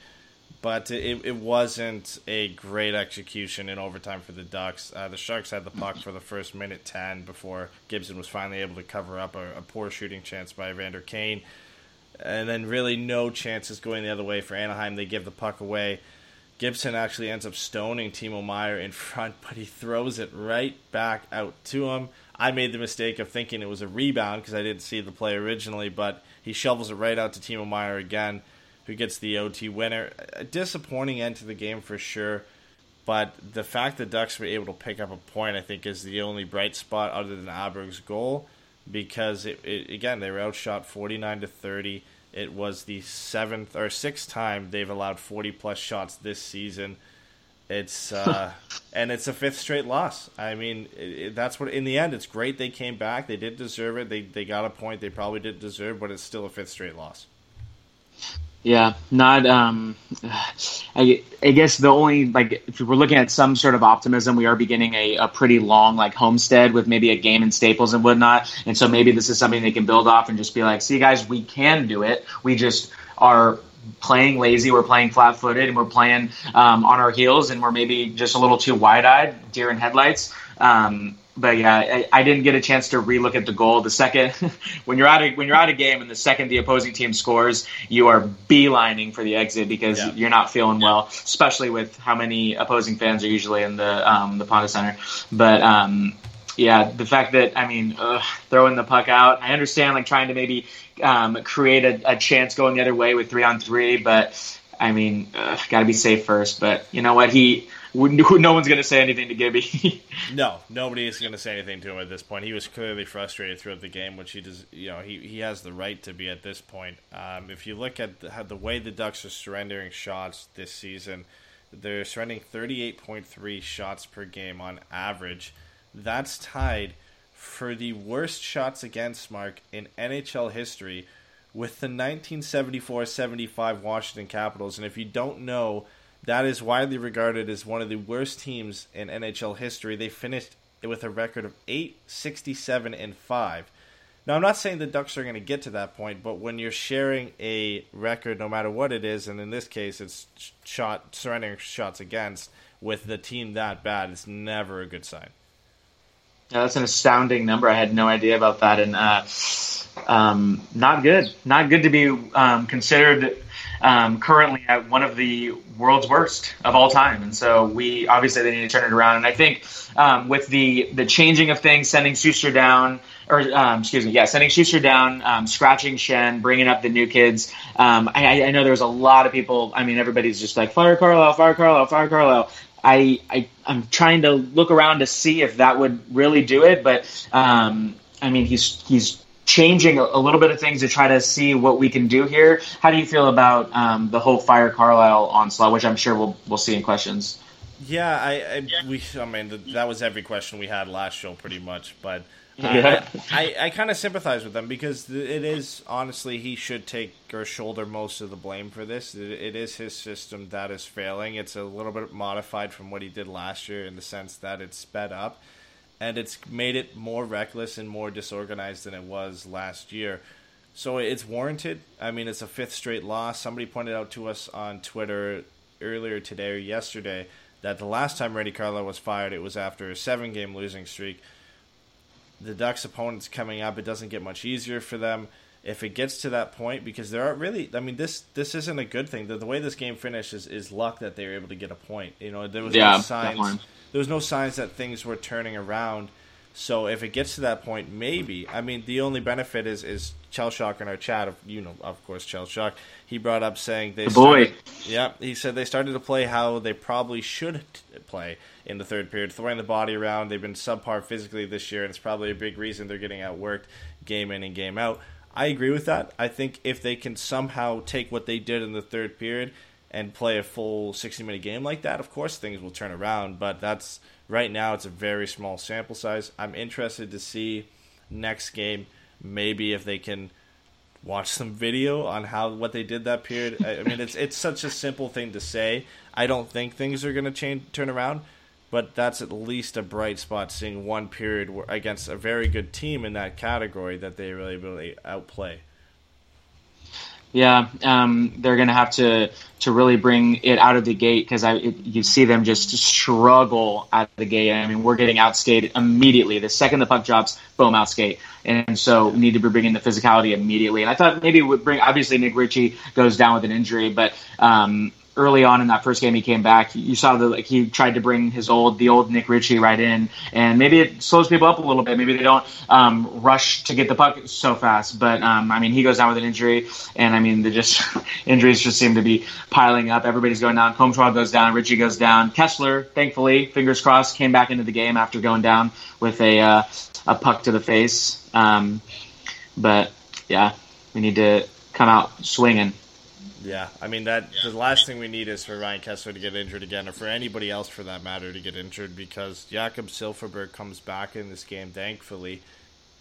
but it, it wasn't a great execution in overtime for the Ducks. Uh, the Sharks had the puck for the first minute 10 before Gibson was finally able to cover up a, a poor shooting chance by Evander Kane. And then, really, no chances going the other way for Anaheim. They give the puck away. Gibson actually ends up stoning Timo Meier in front, but he throws it right back out to him. I made the mistake of thinking it was a rebound because I didn't see the play originally, but he shovels it right out to Timo Meier again who gets the OT winner. A disappointing end to the game for sure, but the fact that Ducks were able to pick up a point, I think, is the only bright spot other than Aberg's goal, because it, it again they were outshot forty nine to thirty. It was the seventh or sixth time they've allowed forty plus shots this season. It's uh, and it's a fifth straight loss. I mean, it, it, that's what in the end. It's great they came back. They did deserve it. They they got a point they probably didn't deserve, but it's still a fifth straight loss. Yeah, not. Um, I, I guess the only like if we're looking at some sort of optimism, we are beginning a, a pretty long like homestead with maybe a game in Staples and whatnot, and so maybe this is something they can build off and just be like, see, guys, we can do it. We just are playing lazy, we're playing flat footed, and we're playing um, on our heels, and we're maybe just a little too wide eyed, deer in headlights. Um, but yeah, I, I, didn't get a chance to relook at the goal. The second, when you're out of when you're out of game, and the second the opposing team scores, you are beelining for the exit because yeah. you're not feeling well, especially with how many opposing fans are usually in the um, the Honda Center. But um, yeah, the fact that I mean, ugh, throwing the puck out, I understand like trying to maybe um, create a, a, chance going the other way with three on three, but I mean, got to be safe first. But you know what, he no one's going to say anything to Gibby. no, nobody is going to say anything to him at this point. He was clearly frustrated throughout the game, which he does. You know, he, he has the right to be at this point. Um, if you look at the, the way the Ducks are surrendering shots this season, they're surrendering 38.3 shots per game on average. That's tied for the worst shots against mark in NHL history with the 1974-75 Washington Capitals. And if you don't know that is widely regarded as one of the worst teams in NHL history. They finished with a record of 8, 67, and 5. Now, I'm not saying the Ducks are going to get to that point, but when you're sharing a record, no matter what it is, and in this case, it's shot surrendering shots against with the team that bad, it's never a good sign. Yeah, that's an astounding number. I had no idea about that, and uh, um, not good. Not good to be um, considered um, currently at one of the world's worst of all time. And so we obviously they need to turn it around. And I think um, with the the changing of things, sending Sustr down, or um, excuse me, yeah, sending Sustr down, um, scratching Schenn, bringing up the new kids. Um, I, I know there's a lot of people. I mean, everybody's just like fire Carlyle, fire Carlyle, fire Carlyle. I, I I'm trying to look around to see if that would really do it, but um, I mean, he's he's changing a, a, little bit of things to try to see what we can do here. How do you feel about um, the whole Fire Carlyle onslaught, which I'm sure we'll we'll see in questions? Yeah, I, I we I mean the, that was every question we had last show pretty much, but uh, yeah. I, I, I kind of sympathize with them because it is honestly he should take or shoulder most of the blame for this. It, it is his system that is failing. It's a little bit modified from what he did last year in the sense that it's sped up and it's made it more reckless and more disorganized than it was last year. So it's warranted. I mean, it's a fifth straight loss. Somebody pointed out to us on Twitter earlier today or yesterday that the last time Randy Carlyle was fired, it was after a seven game losing streak. The Ducks' opponents coming up, it doesn't get much easier for them if it gets to that point because there are really I mean this this isn't a good thing. The, the way this game finishes is luck that they were able to get a point. You know, there was yeah, no signs there was no signs that things were turning around. So if it gets to that point, maybe. I mean, the only benefit is is Chelshock in our chat. Of you know, of course, Chelshock. He brought up saying they The boy. started- yeah, he said they started to play how they probably should play in the third period, throwing the body around. They've been subpar physically this year, and it's probably a big reason they're getting outworked game in and game out. I agree with that. I think if they can somehow take what they did in the third period and play a full 60 minute game like that, of course things will turn around. But that's right now, it's a very small sample size. I'm interested to see next game, maybe if they can watch some video on how what they did that period. I, I mean, it's it's such a simple thing to say. I don't think things are going to change turn around, but that's at least a bright spot. Seeing one period against a very good team in that category that they really really outplay. Yeah, um, they're going to have to to really bring it out of the gate because I it, you see them just struggle out of the gate. I mean, we're getting outskated immediately. The second the puck drops, boom, outskate. And so we need to be bringing the physicality immediately. And I thought maybe we would bring. Obviously, Nick Ritchie goes down with an injury, but um, early on in that first game he came back, you saw that like he tried to bring his old the old Nick Ritchie right in, and maybe it slows people up a little bit. Maybe they don't um, rush to get the puck so fast. But um, I mean, he goes down with an injury, and I mean, the just injuries just seem to be piling up. Everybody's going down. Comtois goes down. Ritchie goes down. Kesler, thankfully, fingers crossed, came back into the game after going down with a uh, a puck to the face. Um, but yeah, we need to come out swinging. Yeah, I mean that the last thing we need is for Ryan Kesler to get injured again, or for anybody else for that matter to get injured, because Jakob Silfverberg comes back in this game. Thankfully,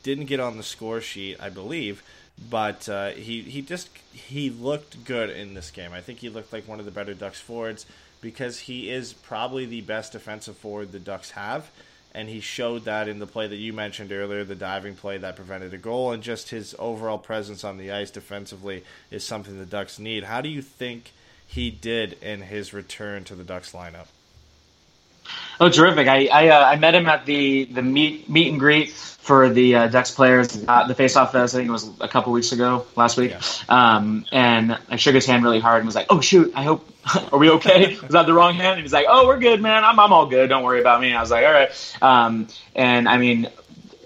didn't get on the score sheet, I believe, but uh, he he just he looked good in this game. I think he looked like one of the better Ducks forwards because he is probably the best defensive forward the Ducks have. And he showed that in the play that you mentioned earlier, the diving play that prevented a goal, and just his overall presence on the ice defensively is something the Ducks need. How do you think he did in his return to the Ducks lineup? Oh, terrific! I I, uh, I met him at the the meet meet and greet for the uh, Ducks players, uh, the face off fest. I think it was a couple weeks ago, last week. Um, and I shook his hand really hard and was like, "Oh shoot, I hope are we okay? Was that the wrong hand?" And he's like, "Oh, we're good, man. I'm I'm all good. Don't worry about me." And I was like, "All right." Um, and I mean,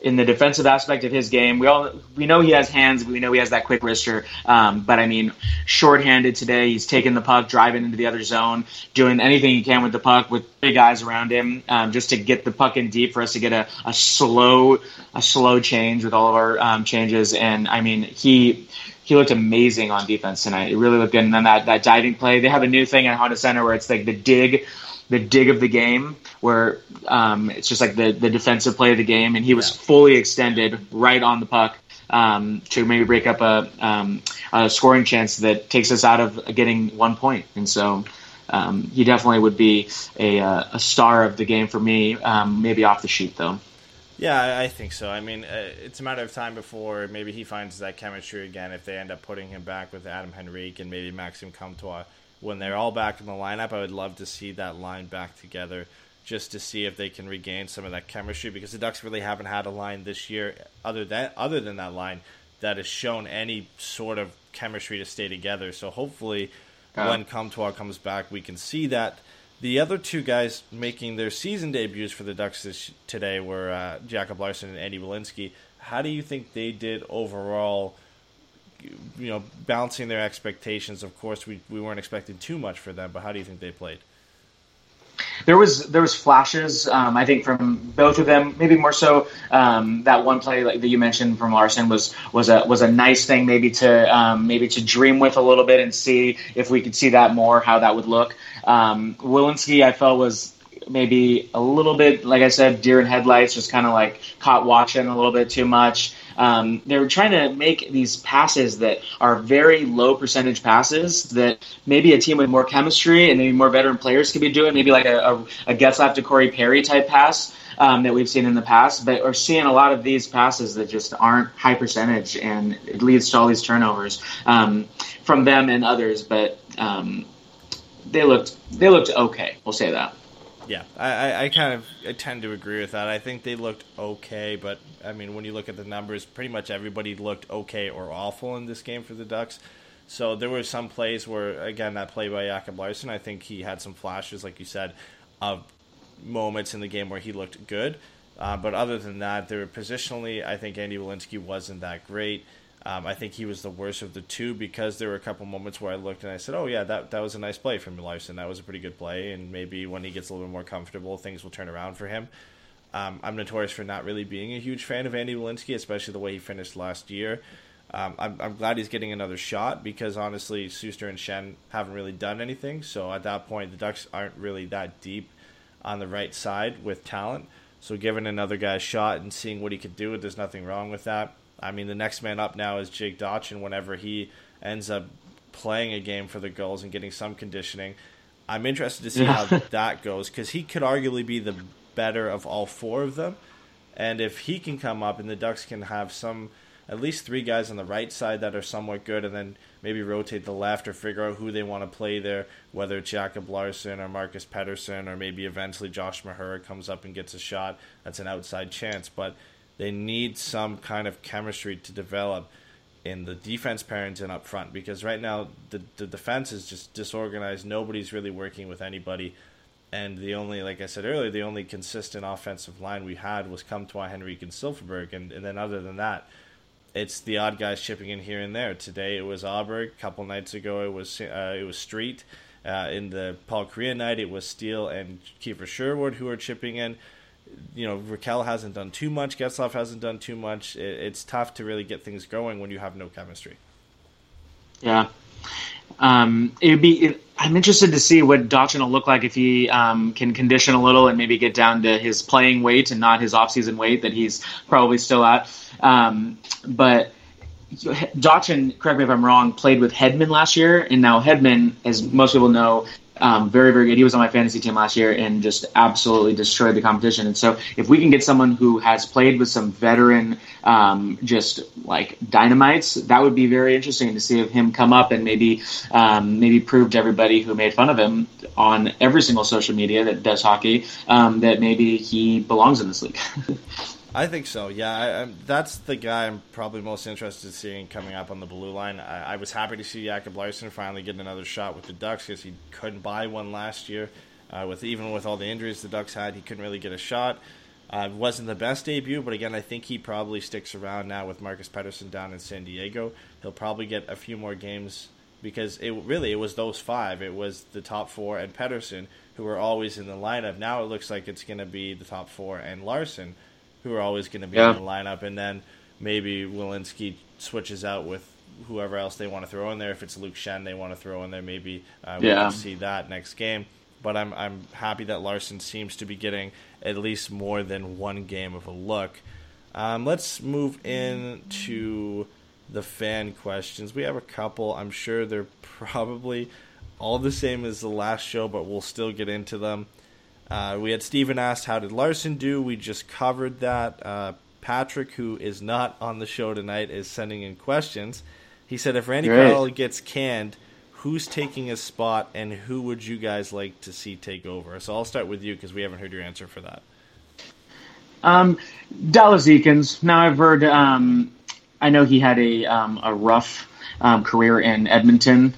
in the defensive aspect of his game, we all we know he has hands. We know he has that quick wrister. Um, but I mean, shorthanded today, he's taking the puck, driving into the other zone, doing anything he can with the puck with big guys around him, um, just to get the puck in deep for us to get a, a slow a slow change with all of our um, changes. And I mean, he he looked amazing on defense tonight. It really looked good. And then that, that diving play, they have a new thing at Honda Center where it's like the dig, the dig of the game, where um, it's just like the, the defensive play of the game. And he was fully extended right on the puck um, to maybe break up a, um, a scoring chance that takes us out of getting one point. And so um, he definitely would be a, uh, a star of the game for me, um, maybe off the sheet though. Yeah, I- I think so. I mean, uh, it's a matter of time before maybe he finds that chemistry again if they end up putting him back with Adam Henrique and maybe Maxim Comtois. When they're all back in the lineup, I would love to see that line back together just to see if they can regain some of that chemistry because the Ducks really haven't had a line this year other than other than that line that has shown any sort of chemistry to stay together. So hopefully Yeah. when Comtois comes back, we can see that. The other two guys making their season debuts for the Ducks this, today were uh, Jacob Larsson and Andy Welinski. How do you think they did overall? You know, balancing their expectations. Of course, we we weren't expecting too much for them, but how do you think they played? There was there was flashes, um, I think, from both of them. Maybe more so um, that one play like that you mentioned from Larsson was was a was a nice thing, maybe to um, maybe to dream with a little bit and see if we could see that more, how that would look. Um, Welinski, I felt was maybe a little bit, like I said, deer in headlights, just kind of like caught watching a little bit too much. Um, they were trying to make these passes that are very low percentage passes that maybe a team with more chemistry and maybe more veteran players could be doing, maybe like a, a, a to Corey Perry type pass. Um, that we've seen in the past, but we're seeing a lot of these passes that just aren't high percentage, and it leads to all these turnovers um, from them and others. But um, they looked they looked okay. We'll say that. Yeah, I, I, kind of I tend to agree with that. I think they looked okay, but I mean, when you look at the numbers, pretty much everybody looked okay or awful in this game for the Ducks. So there were some plays where, again, that play by Jacob Larsson, I think he had some flashes, like you said, of moments in the game where he looked good. Uh, but other than that, there were positionally, I think Andy Welinski wasn't that great. Um, I think he was the worst of the two because there were a couple moments where I looked and I said, "Oh yeah, that that was a nice play from Larsson. That was a pretty good play." And maybe when he gets a little bit more comfortable, things will turn around for him. Um, I'm notorious for not really being a huge fan of Andy Welinski, especially the way he finished last year. Um, I'm, I'm, glad he's getting another shot because honestly, Sustr and Schenn haven't really done anything. So at that point, the Ducks aren't really that deep on the right side with talent. So giving another guy a shot and seeing what he could do, there's nothing wrong with that. I mean, the next man up now is Jake Dotchin. Whenever he ends up playing a game for the Gulls and getting some conditioning, I'm interested to see how that goes because he could arguably be the better of all four of them. And if he can come up and the Ducks can have some, at least three guys on the right side that are somewhat good, and then maybe rotate the left or figure out who they want to play there, whether it's Jacob Larsson or Marcus Pettersson, or maybe eventually Josh Mahura comes up and gets a shot. That's an outside chance. But they need some kind of chemistry to develop in the defense pairings and up front because right now the the defense is just disorganized. Nobody's really working with anybody, and the only like I said earlier, the only consistent offensive line we had was Comtois, Henrique, and Silfverberg, and and then other than that, it's the odd guys chipping in here and there. Today it was Aberg. A couple nights ago it was uh, it was Street. Uh, in the Paul Kariya night, it was Steel and Kiefer Sherwood who are chipping in you know, Rakell hasn't done too much. Getzlaf hasn't done too much. It, it's tough to really get things going when you have no chemistry. Yeah. Um, it'd be. It, I'm interested to see what Dotchin will look like if he um, can condition a little and maybe get down to his playing weight and not his off-season weight that he's probably still at. Um, but Dotchin, correct me if I'm wrong, played with Hedman last year, and now Hedman, as most people know, um, very, very good. He was on my fantasy team last year and just absolutely destroyed the competition. And so, if we can get someone who has played with some veteran, um, just like dynamites, that would be very interesting to see if him come up and maybe, um, maybe prove to everybody who made fun of him on every single social media that does hockey um, that maybe he belongs in this league. I think so. Yeah, I, that's the guy I'm probably most interested in seeing coming up on the blue line. I, I was happy to see Jacob Larsson finally get another shot with the Ducks because he couldn't buy one last year. Uh, with even with all the injuries the Ducks had, he couldn't really get a shot. Uh, wasn't the best debut, but again, I think he probably sticks around now with Marcus Pettersson down in San Diego. He'll probably get a few more games because it really it was those five. It was the top four and Pettersson who were always in the lineup. Now it looks like it's going to be the top four and Larsson who are always going to be yeah. in the lineup, and then maybe Welinski switches out with whoever else they want to throw in there. If it's Luke Schenn, they want to throw in there, maybe uh, we yeah. can see that next game. But I'm I'm happy that Larsson seems to be getting at least more than one game of a look. Um, let's move into the fan questions. We have a couple. I'm sure they're probably all the same as the last show, but we'll still get into them. Uh, we had Steven asked, How did Larsson do? We just covered that. Uh, Patrick, who is not on the show tonight, is sending in questions. He said, If Randy right. Carlyle gets canned, who's taking his spot and who would you guys like to see take over? So I'll start with you because we haven't heard your answer for that. Um, Dallas Eakins. Now I've heard, um, I know he had a, um, a rough um, career in Edmonton.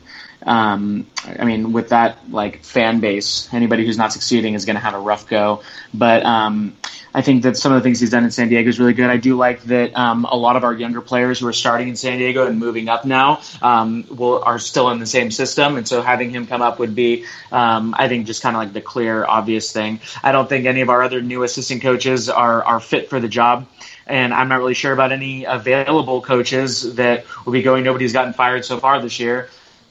Um, I mean, with that like fan base, anybody who's not succeeding is going to have a rough go. But um, I think that some of the things he's done in San Diego is really good. I do like that um, a lot of our younger players who are starting in San Diego and moving up now um, will are still in the same system, and so having him come up would be, um, I think, just kind of like the clear, obvious thing. I don't think any of our other new assistant coaches are are fit for the job and I'm not really sure about any available coaches that will be going. Nobody's gotten fired so far this year.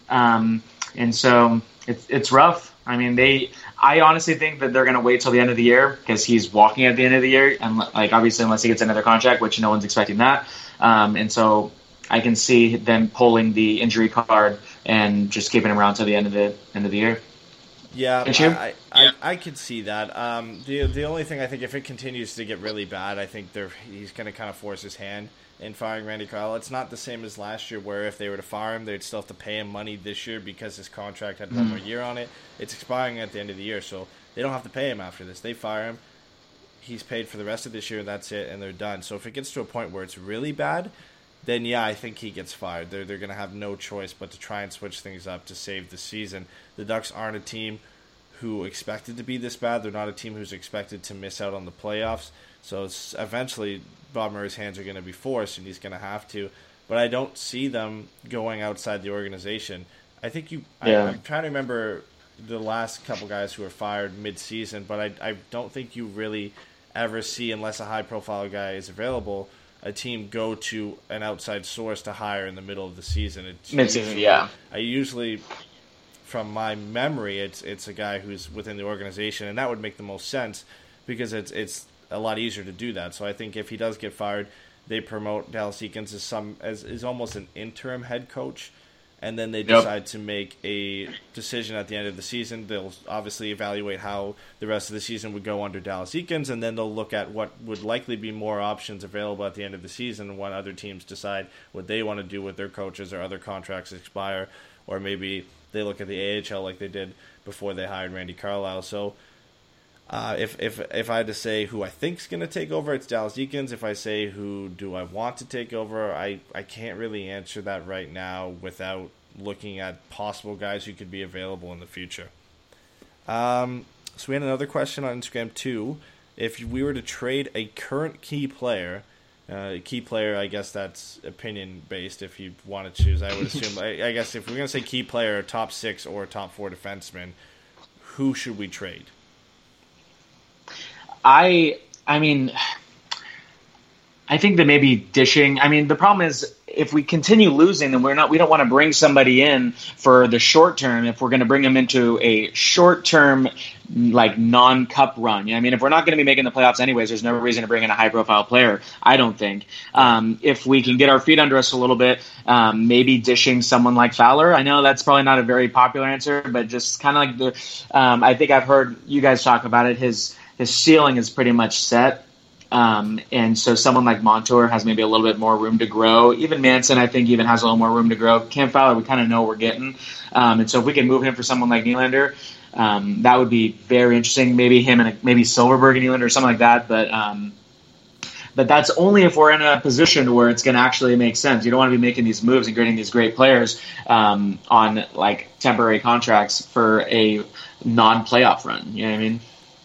Um, and so it's it's rough. I mean, they. I honestly think that they're going to wait till the end of the year because he's walking at the end of the year, and like obviously unless he gets another contract, which no one's expecting that. Um, and so I can see them pulling the injury card and just keeping him around till the end of the end of the year. Yeah, I, I, I, could see that. Um, the the only thing I think if it continues to get really bad, I think they're he's going to kind of force his hand in firing Randy Carlyle. It's not the same as last year, where if they were to fire him, they'd still have to pay him money this year because his contract had one more mm. year on it. It's expiring at the end of the year, so they don't have to pay him after this. They fire him, he's paid for the rest of this year, and that's it, and they're done. So if it gets to a point where it's really bad, then yeah, I think he gets fired. They're they're going to have no choice but to try and switch things up to save the season. The Ducks aren't a team who expected to be this bad. They're not a team who's expected to miss out on the playoffs. So it's eventually Bob Murray's hands are going to be forced, and he's going to have to. But I don't see them going outside the organization. I think you. Yeah. I, I'm trying to remember the last couple guys who were fired mid-season, but I, I don't think you really ever see, unless a high-profile guy is available, a team go to an outside source to hire in the middle of the season. It's Mid-season, usually- yeah. I usually, from my memory, it's it's a guy who's within the organization, and that would make the most sense because it's it's a lot easier to do that. So I think if he does get fired, they promote Dallas Eakins as some as is almost an interim head coach, and then they Yep. decide to make a decision at the end of the season. They'll obviously evaluate how the rest of the season would go under Dallas Eakins, and then they'll look at what would likely be more options available at the end of the season when other teams decide what they want to do with their coaches or other contracts expire, or maybe they look at the AHL like they did before they hired Randy Carlyle. So. Uh, if if if I had to say who I think's going to take over, it's Dallas Eakins. If I say who do I want to take over, I, I can't really answer that right now without looking at possible guys who could be available in the future. Um, so we had another question on Instagram too. If we were to trade a current key player, uh, key player, I guess that's opinion based. If you want to choose, I would assume. I, I guess if we're going to say key player, top six or top four defenseman, who should we trade? I I mean I think that maybe dishing I mean the problem is if we continue losing then we're not we don't want to bring somebody in for the short term if we're going to bring them into a short term like non-cup run. I mean if we're not going to be making the playoffs anyways there's no reason to bring in a high profile player I don't think. Um, if we can get our feet under us a little bit um, maybe dishing someone like Fowler. I know that's probably not a very popular answer but just kind of like the um, I think I've heard you guys talk about it his his ceiling is pretty much set. Um, and so someone like Montour has maybe a little bit more room to grow. Even Manson, I think, even has a little more room to grow. Cam Fowler, we kind of know what we're getting. Um, and so if we can move him for someone like Nylander, um, that would be very interesting. Maybe him and maybe Silfverberg and Nylander or something like that. But um, but that's only if we're in a position where it's going to actually make sense. You don't want to be making these moves and getting these great players um, on like temporary contracts for a non-playoff run. You know what I mean?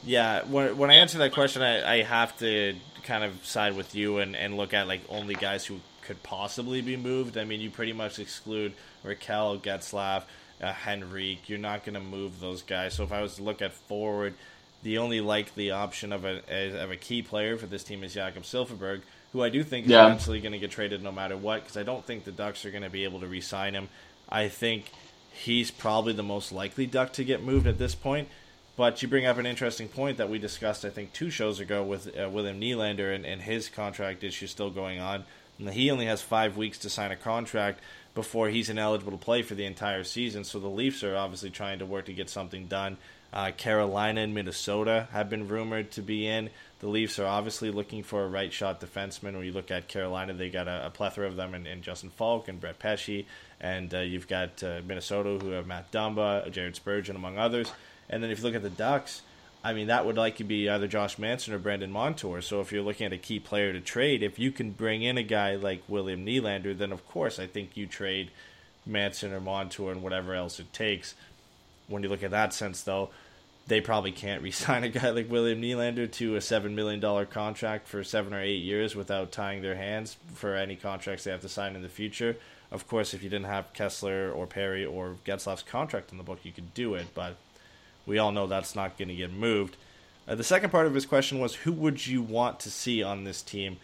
Yeah, when when I answer that question, I, I have to kind of side with you and, and look at like only guys who could possibly be moved. I mean, you pretty much exclude Rakell, Getzlaf, uh, Henrique. You're not going to move those guys. So if I was to look at forward, the only likely option of a of a key player for this team is Jakob Silfverberg, who I do think is Yeah. eventually going to get traded no matter what, because I don't think the Ducks are going to be able to re-sign him. I think he's probably the most likely Duck to get moved at this point. But you bring up an interesting point that we discussed, I think, two shows ago with uh, William Nylander and, and his contract issue still going on. And he only has five weeks to sign a contract before he's ineligible to play for the entire season. So the Leafs are obviously trying to work to get something done. Uh, Carolina and Minnesota have been rumored to be in. The Leafs are obviously looking for a right shot defenseman. When you look at Carolina, they got a, a plethora of them in Justin Faulk and Brett Pesce. And uh, you've got uh, Minnesota, who have Matt Dumba, Jared Spurgeon, among others. And then if you look at the Ducks, I mean, that would likely be either Josh Manson or Brandon Montour. So if you're looking at a key player to trade, if you can bring in a guy like William Nylander, then of course I think you trade Manson or Montour and whatever else it takes. When you look at that sense, though, they probably can't re-sign a guy like William Nylander to a seven million dollar contract for seven or eight years without tying their hands for any contracts they have to sign in the future. Of course, if you didn't have Kesler or Perry or Getzlaf's contract in the book, you could do it, but we all know that's not going to get moved. Uh, the second part of his question was, who would you want to see on this team?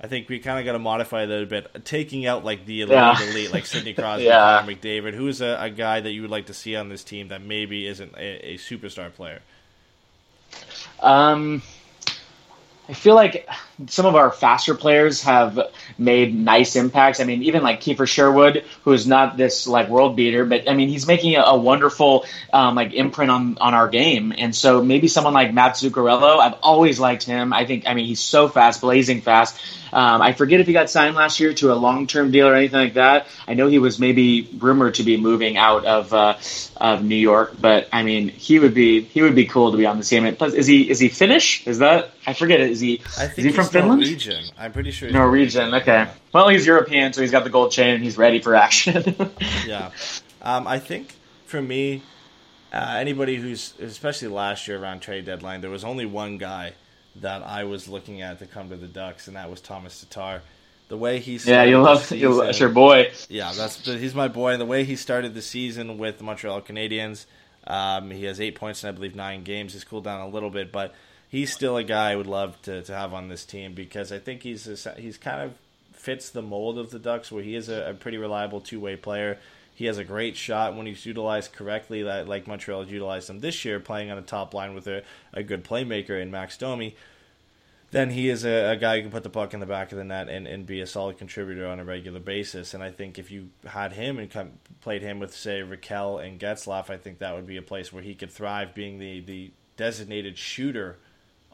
I think we kind of got to modify that a bit, taking out like the elite, Yeah. elite like Sidney Crosby, Yeah. Connor McDavid. Who's a, a guy that you would like to see on this team that maybe isn't a, a superstar player? Um, I feel like some of our faster players have made nice impacts. I mean, even like Kiefer Sherwood, who is not this like world beater, but I mean, he's making a, a wonderful um, like imprint on on our game. And so maybe someone like Matt Zuccarello, I've always liked him. I think, I mean, he's so fast, blazing fast. Um, I forget if he got signed last year to a long term deal or anything like that. I know he was maybe rumored to be moving out of uh, of New York, but I mean, he would be he would be cool to be on the team. And plus, is he is he Finnish? Is that I forget it. Is he I is he from he's Finland? Norwegian. I'm pretty sure. he's Norwegian. Okay. Well, he's European, so he's got the gold chain and he's ready for action. yeah. Um, I think for me, uh, anybody who's, especially last year around trade deadline, there was only one guy that I was looking at to come to the Ducks, and that was Tomas Tatar. The way he yeah, you love you that's your boy. Yeah, that's he's my boy. And the way he started the season with the Montreal Canadiens, um, he has eight points in I believe nine games. He's cooled down a little bit, but he's still a guy I would love to, to have on this team because I think he's a, he's kind of fits the mold of the Ducks, where he is a, a pretty reliable two way player. He has a great shot when he's utilized correctly, like Montreal has utilized him this year, playing on a top line with a, a good playmaker in Max Domi then he is a, a, guy who can put the puck in the back of the net and, and be a solid contributor on a regular basis. And I think if you had him and come, played him with, say, Rakell and Getzlaf, I think that would be a place where he could thrive being the, the designated shooter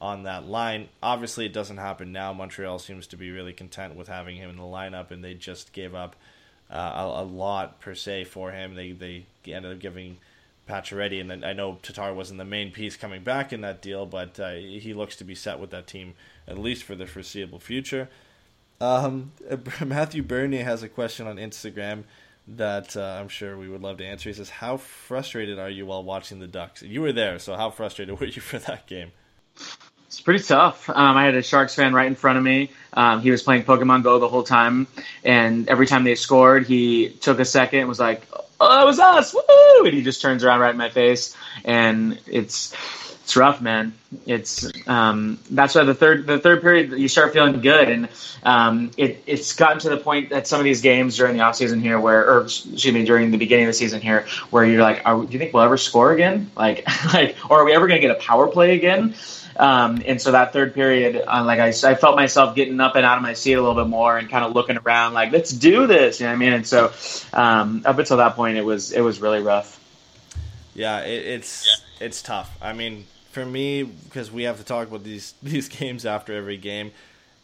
on that line. Obviously, it doesn't happen now. Montreal seems to be really content with having him in the lineup, and they just gave up uh, a, a, lot, per se, for him. They, they ended up giving – Pacioretty, and I know Tatar wasn't the main piece coming back in that deal, but uh, he looks to be set with that team at least for the foreseeable future. Um, Matthew Bernier has a question on Instagram that uh, I'm sure we would love to answer. He says, "How frustrated are you while watching the Ducks? You were there, so how frustrated were you for that game?" It's pretty tough. Um, I had a Sharks fan right in front of me. Um, he was playing Pokemon Go the whole time, and every time they scored, he took a second and was like, oh, it was us, woo! And he just turns around right in my face, and it's it's rough, man. It's um, that's why the third the third period you start feeling good, and um, it it's gotten to the point that some of these games during the off season here, where or excuse me, during the beginning of the season here, where you're like, are, do you think we'll ever score again? Like like, or are we ever going to get a power play again? Um, and so that third period, uh, like I, I felt myself getting up and out of my seat a little bit more and kind of looking around, like let's do this. You know what I mean? And so um, up until that point, it was it was really rough. Yeah, it, it's yeah. it's tough. I mean, for me, because we have to talk about these these games after every game,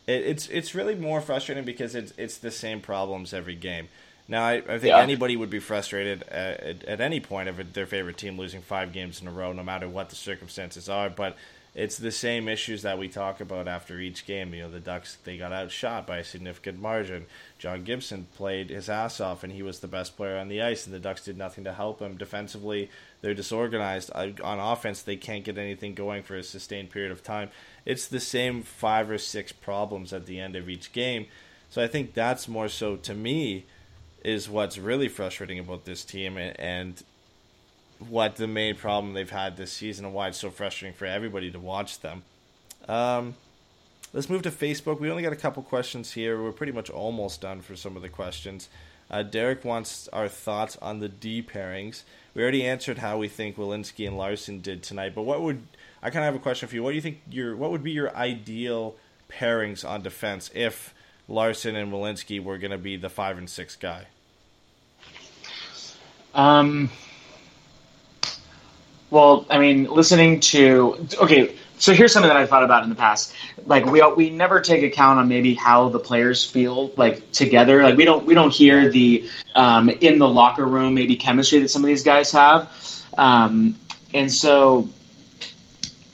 it, it's it's really more frustrating because it's it's the same problems every game. Now, I, I think yeah. anybody would be frustrated at, at, at any point of their favorite team losing five games in a row, no matter what the circumstances are. But it's the same issues that we talk about after each game. You know, the Ducks they got outshot by a significant margin. John Gibson played his ass off, and he was the best player on the ice, and the Ducks did nothing to help him. Defensively, they're disorganized. On offense, they can't get anything going for a sustained period of time. It's the same five or six problems at the end of each game. So I think that's more so to me is what's really frustrating about this team, and what the main problem they've had this season and why it's so frustrating for everybody to watch them. Um, let's move to Facebook. We only got a couple questions here. We're pretty much almost done for some of the questions. Uh, Derek wants our thoughts on the D pairings. We already answered how we think Welinski and Larsson did tonight, but what would I kind of have a question for you? What do you think your what would be your ideal pairings on defense if Larsson and Welinski were going to be the five and six guy? Um, well, I mean, listening to okay, so here's something that I thought about in the past. Like we we never take account on maybe how the players feel like together. Like we don't we don't hear the um, in the locker room maybe chemistry that some of these guys have. Um, and so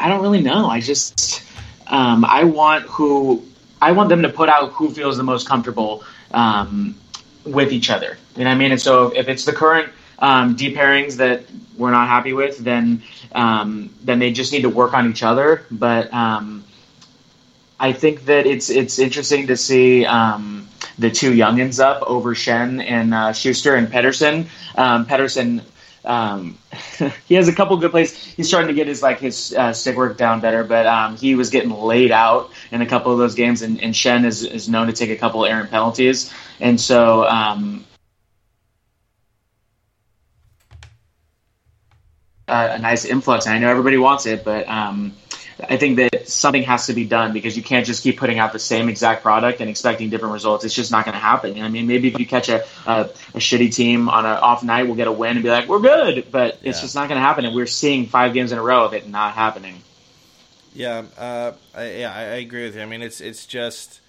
I don't really know. I just um, I want who I want them to put out who feels the most comfortable um, with each other. You know what I mean? And so if it's the current um, D pairings that we're not happy with, then um, then they just need to work on each other. But um, I think that it's it's interesting to see um, the two youngins up over Schenn and uh, Sustr and Pettersson. Um, Pettersson. Um, he has a couple good plays. He's starting to get his like his uh, stick work down better, but he was getting laid out in a couple of those games, and, and Schenn is, is known to take a couple errant penalties, and so a, a nice influx, and I know everybody wants it, but um, I think that something has to be done because you can't just keep putting out the same exact product and expecting different results. It's just not going to happen. I mean, maybe if you catch a, a, a, shitty team on an off night, we'll get a win and be like, we're good, but it's yeah. just not going to happen. And we're seeing five games in a row of it not happening. Yeah, uh, I, yeah, I, agree with you. I mean, it's it's just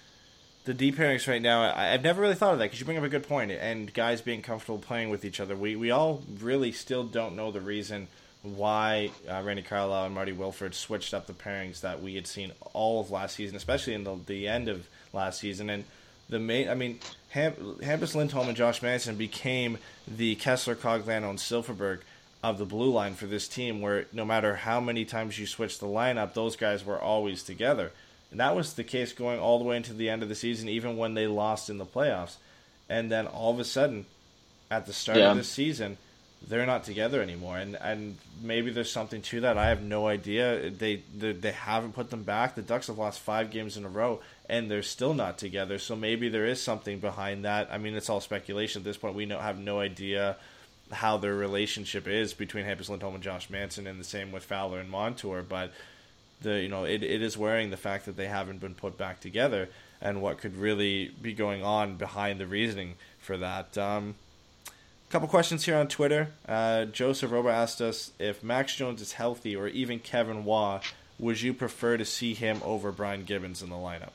the deep pairings right now. I, have never really thought of that because you bring up a good point. And guys being comfortable playing with each other, we we all really still don't know the reason why uh, Randy Carlyle and Marty Wilford switched up the pairings that we had seen all of last season, especially in the, the end of last season. And the main, I mean, Ham, Hampus Lindholm and Josh Manson became the Kesler, Cogliano, and Silfverberg of the blue line for this team, where no matter how many times you switch the lineup, those guys were always together. And that was the case going all the way into the end of the season, even when they lost in the playoffs. And then all of a sudden, at the start Yeah. of this season, they're not together anymore. And and maybe there's something to that. I have no idea. They they, they haven't put them back. The Ducks have lost five games in a row, and they're still not together. So maybe there is something behind that. I mean, it's all speculation at this point. We know, have no idea how their relationship is between Hampus Lindholm and Josh Manson, and the same with Fowler and Montour. But the you know it, it is worrying the fact that they haven't been put back together and what could really be going on behind the reasoning for that. Um, couple questions here on Twitter. Uh, Joseph Roba asked us if Max Jones is healthy or even Kevin Waugh, would you prefer to see him over Brian Gibbons in the lineup?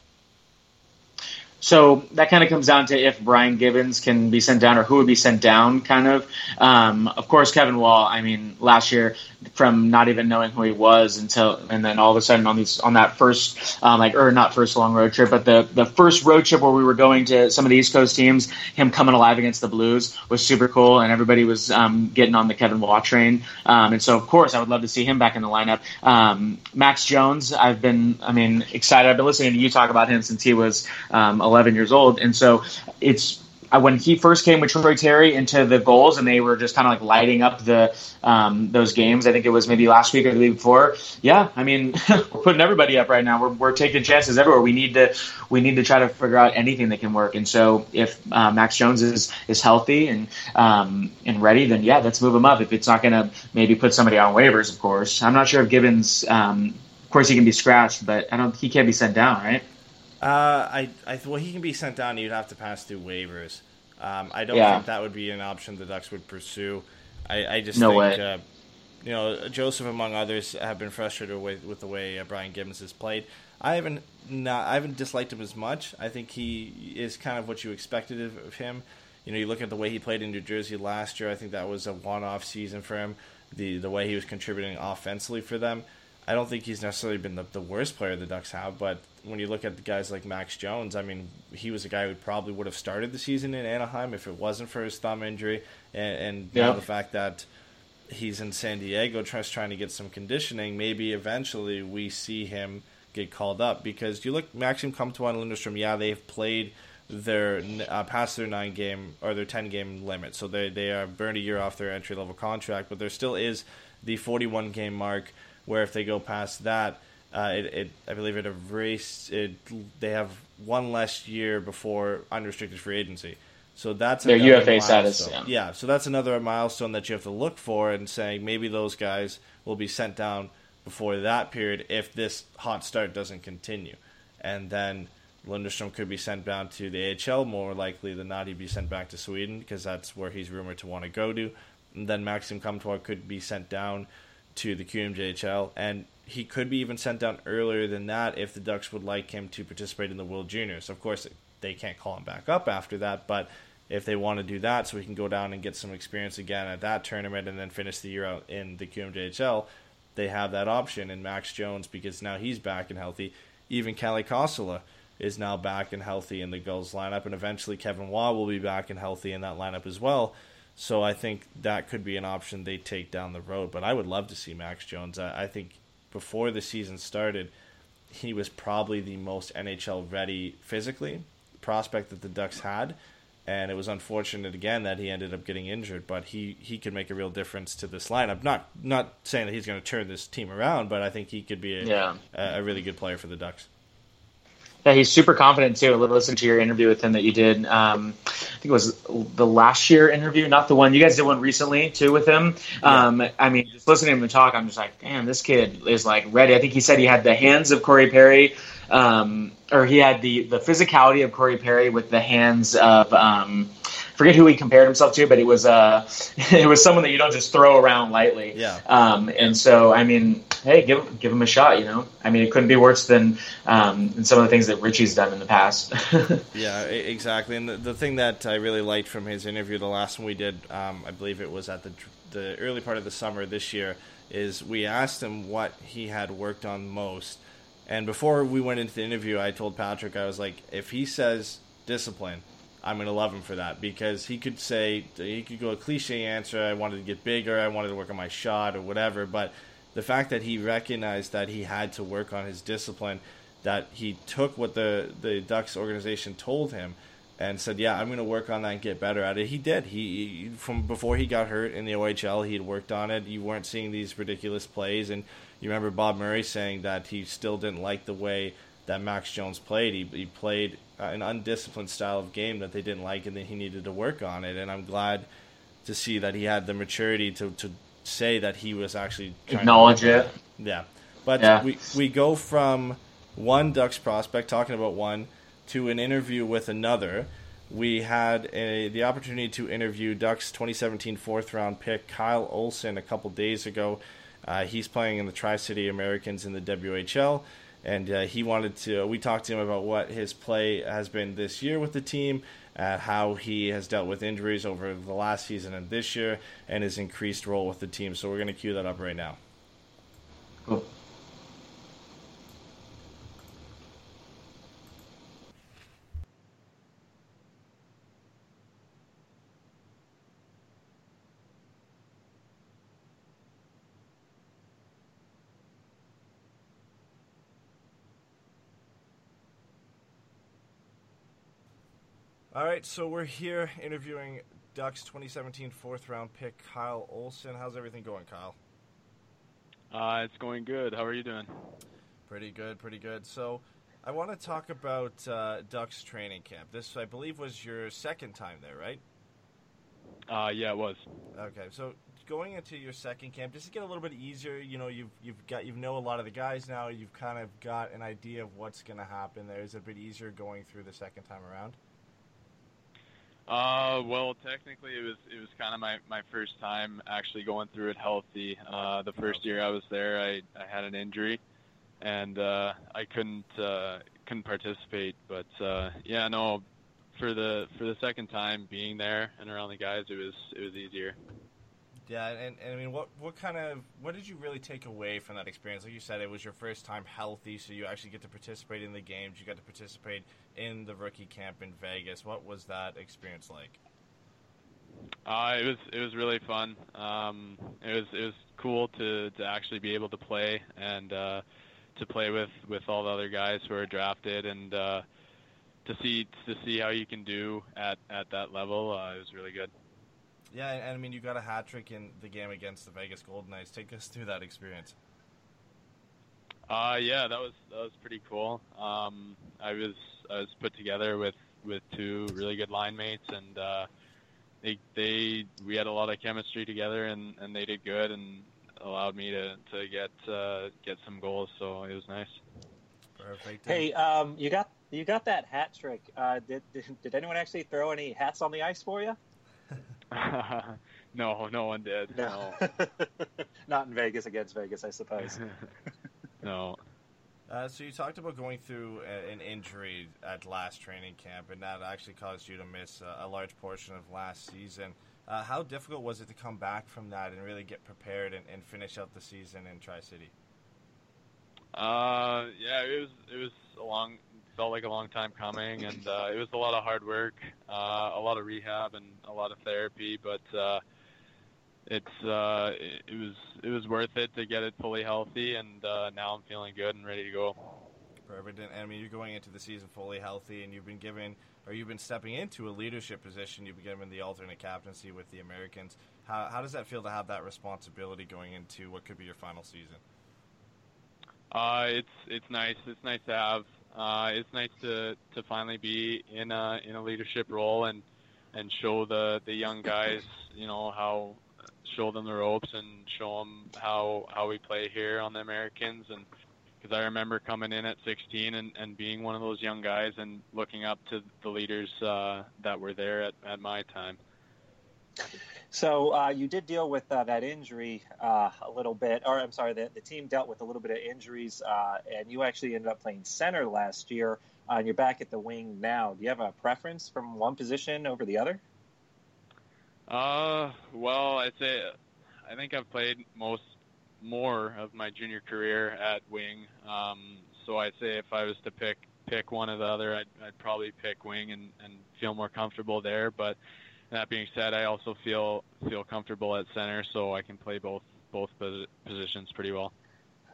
So that kind of comes down to if Brian Gibbons can be sent down or who would be sent down, kind of. Um, of course, Kevin Wall. I mean, last year from not even knowing who he was until, and then all of a sudden on these on that first, um, like or not first long road trip, but the the first road trip where we were going to some of the East Coast teams, him coming alive against the Blues was super cool, and everybody was um, getting on the Kevin Wall train. Um, and so, of course, I would love to see him back in the lineup. Um, Max Jones, I've been, I mean, excited. I've been listening to you talk about him since he was um, 11 years old, and so it's uh, when he first came with Troy Terry into the Gulls, and they were just kind of like lighting up the um, those games. I think it was maybe last week or the week before. Yeah, I mean, we're putting everybody up right now. We're, we're taking chances everywhere. We need to we need to try to figure out anything that can work. And so, if uh, Max Jones is is healthy and um, and ready, then yeah, let's move him up. If it's not going to maybe put somebody on waivers, of course. I'm not sure if Gibbons. Um, of course, he can be scratched, but I don't. He can't be sent down, right? Uh, I, I well, he can be sent down. You'd have to pass through waivers. Um, I don't Yeah. think that would be an option the Ducks would pursue. I, I just No think. Uh, you know, Joseph among others have been frustrated with, with the way uh, Brian Gibbons has played. I haven't not I haven't disliked him as much. I think he is kind of what you expected of, of him. You know, you look at the way he played in New Jersey last year. I think that was a one-off season for him. The the way he was contributing offensively for them. I don't think he's necessarily been the, the worst player the Ducks have, but when you look at the guys like Max Jones, I mean, he was a guy who probably would have started the season in Anaheim if it wasn't for his thumb injury, and, and Yeah. the fact that he's in San Diego just trying to get some conditioning. Maybe eventually we see him get called up because you look Maxim Comtois and Lundeström. Yeah, they've played their uh, past their nine game or their ten game limit, so they they are burned a year off their entry level contract. But there still is the forty one game mark where if they go past that. Uh, it, it, I believe it erased it. They have one less year before unrestricted free agency, so that's Their UFA status, yeah. Yeah, so that's another milestone that you have to look for and saying maybe those guys will be sent down before that period if this hot start doesn't continue. And then Lundeström could be sent down to the AHL more likely than not he'd be sent back to Sweden because that's where he's rumored to want to go to. And then Maxim Comtois could be sent down to the QMJHL and he could be even sent down earlier than that if the Ducks would like him to participate in the World Juniors. Of course, they can't call him back up after that, but if they want to do that so he can go down and get some experience again at that tournament and then finish the year out in the QMJHL, they have that option. And Max Jones, because now he's back and healthy, even Kalle Kossila is now back and healthy in the Gulls lineup, and eventually Kevin Waugh will be back and healthy in that lineup as well. So I think that could be an option they take down the road. But I would love to see Max Jones. I, I think before the season started, he was probably the most NHL ready physically prospect that the Ducks had. And it was unfortunate again that he ended up getting injured, but he, he could make a real difference to this lineup. Not not saying that he's going to turn this team around, but I think he could be a, Yeah. a, a really good player for the Ducks. Yeah, he's super confident too. Listen to your interview with him that you did. Um, I think it was the last year interview, not the one you guys did one recently too with him. Um, I mean, just listening to him talk, I'm just like, damn, this kid is like ready. I think he said he had the hands of Corey Perry, um, or he had the the physicality of Corey Perry with the hands of. Forget who he compared himself to, but it was uh, it was someone that you don't just throw around lightly. Yeah. Um, and so, I mean, hey, give give him a shot. You know, I mean, it couldn't be worse than um, than some of the things that Ritchie's done in the past. Yeah, exactly. And the, the thing that I really liked from his interview, the last one we did, um, I believe it was at the the early part of the summer this year, is we asked him what he had worked on most. And before we went into the interview, I told Patrick, I was like, if he says discipline, I'm going to love him for that because he could say he could go a cliche answer. I wanted to get bigger. I wanted to work on my shot or whatever. But the fact that he recognized that he had to work on his discipline, that he took what the the Ducks organization told him, and said, "Yeah, I'm going to work on that and get better at it." He did. He, from before he got hurt in the OHL, he had worked on it. You weren't seeing these ridiculous plays, and you remember Bob Murray saying that he still didn't like the way that Max Jones played. He, he played uh, an undisciplined style of game that they didn't like, and that he needed to work on it. And I'm glad to see that he had the maturity to, to say that he was actually trying to. acknowledge it. Yeah, but Yeah. we we go from one Ducks prospect talking about one to an interview with another. We had a, the opportunity to interview Ducks 2017 fourth round pick Kyle Olson a couple days ago. Uh, he's playing in the Tri City Americans in the WHL, and uh, he wanted to. We talked to him about what his play has been this year with the team, uh, how he has dealt with injuries over the last season and this year, and his increased role with the team. So we're going to cue that up right now. Cool. All right, so we're here interviewing Ducks 2017 fourth round pick Kyle Olson. How's everything going, Kyle? Uh, it's going good. How are you doing? Pretty good, pretty good. So, I want to talk about uh, Ducks training camp. This, I believe, was your second time there, right? Uh, yeah, it was. Okay, so going into your second camp, does it get a little bit easier? You know, you've you've got you know a lot of the guys now. You've kind of got an idea of what's going to happen. There is it a bit easier going through the second time around. Uh, well, technically, it was it was kind of my, my first time actually going through it healthy. Uh, the first year I was there, I, I had an injury, and uh, I couldn't uh, couldn't participate. But uh, yeah, no, for the for the second time being there and around the guys, it was it was easier. Yeah, and, and I mean, what what kind of what did you really take away from that experience? Like you said, it was your first time healthy, so you actually get to participate in the games. You got to participate in the rookie camp in Vegas. What was that experience like? Uh, it was it was really fun. Um, it was it was cool to, to actually be able to play and uh, to play with, with all the other guys who are drafted and uh, to see to see how you can do at, at that level. Uh, it was really good. Yeah, and, and I mean, you got a hat trick in the game against the Vegas Golden Knights. Take us through that experience. Uh, yeah, that was that was pretty cool. Um, I was I was put together with, with two really good line mates, and uh, they they we had a lot of chemistry together, and, and they did good, and allowed me to to get uh, get some goals. So it was nice. Perfect. Hey, um, you got you got that hat trick. Uh, did, did did anyone actually throw any hats on the ice for you? no, no one did. No, Not in Vegas against Vegas, I suppose. no. Uh, so you talked about going through a, an injury at last training camp, and that actually caused you to miss a, a large portion of last season. Uh, how difficult was it to come back from that and really get prepared and, and finish out the season in Tri City? Uh, yeah, it was it was a long felt like a long time coming, and uh, it was a lot of hard work, uh, a lot of rehab, and a lot of therapy. But uh, it's uh, it, it was it was worth it to get it fully healthy, and uh, now I'm feeling good and ready to go. Perfect. And, I mean, you're going into the season fully healthy, and you've been given, or you've been stepping into a leadership position. You've been given the alternate captaincy with the Americans. How, how does that feel to have that responsibility going into what could be your final season? Uh, it's it's nice. It's nice to have. Uh, it's nice to, to finally be in a in a leadership role and and show the, the young guys, you know, how show them the ropes and show them how how we play here on the Americans and because I remember coming in at 16 and, and being one of those young guys and looking up to the leaders uh, that were there at, at my time. So uh, you did deal with uh, that injury uh, a little bit, or I'm sorry, the, the team dealt with a little bit of injuries, uh, and you actually ended up playing center last year, uh, and you're back at the wing now. Do you have a preference from one position over the other? Uh, well, I'd say I think I've played most more of my junior career at wing. Um, so I'd say if I was to pick pick one or the other, I'd, I'd probably pick wing and, and feel more comfortable there. But that being said, I also feel feel comfortable at center, so I can play both both positions pretty well.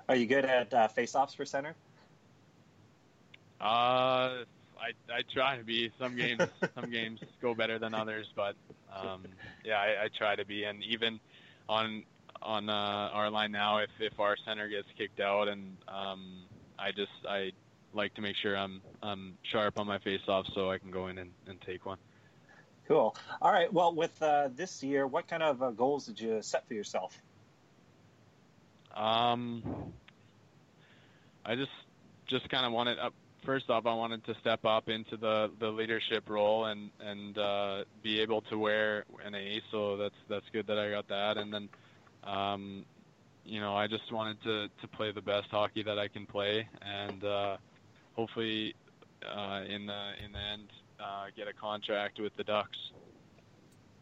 Are you good at uh, face-offs for center? Uh, I I try to be. Some games some games go better than others, but um, yeah, I, I try to be. And even on on uh, our line now, if if our center gets kicked out, and um, I just I like to make sure I'm I'm sharp on my face-off, so I can go in and, and take one. Cool. All right. Well, with uh, this year, what kind of uh, goals did you set for yourself? Um, I just just kind of wanted up. First off, I wanted to step up into the, the leadership role and and uh, be able to wear an A. So that's that's good that I got that. And then, um, you know, I just wanted to to play the best hockey that I can play, and uh, hopefully, uh, in the in the end, uh, get a contract with the Ducks.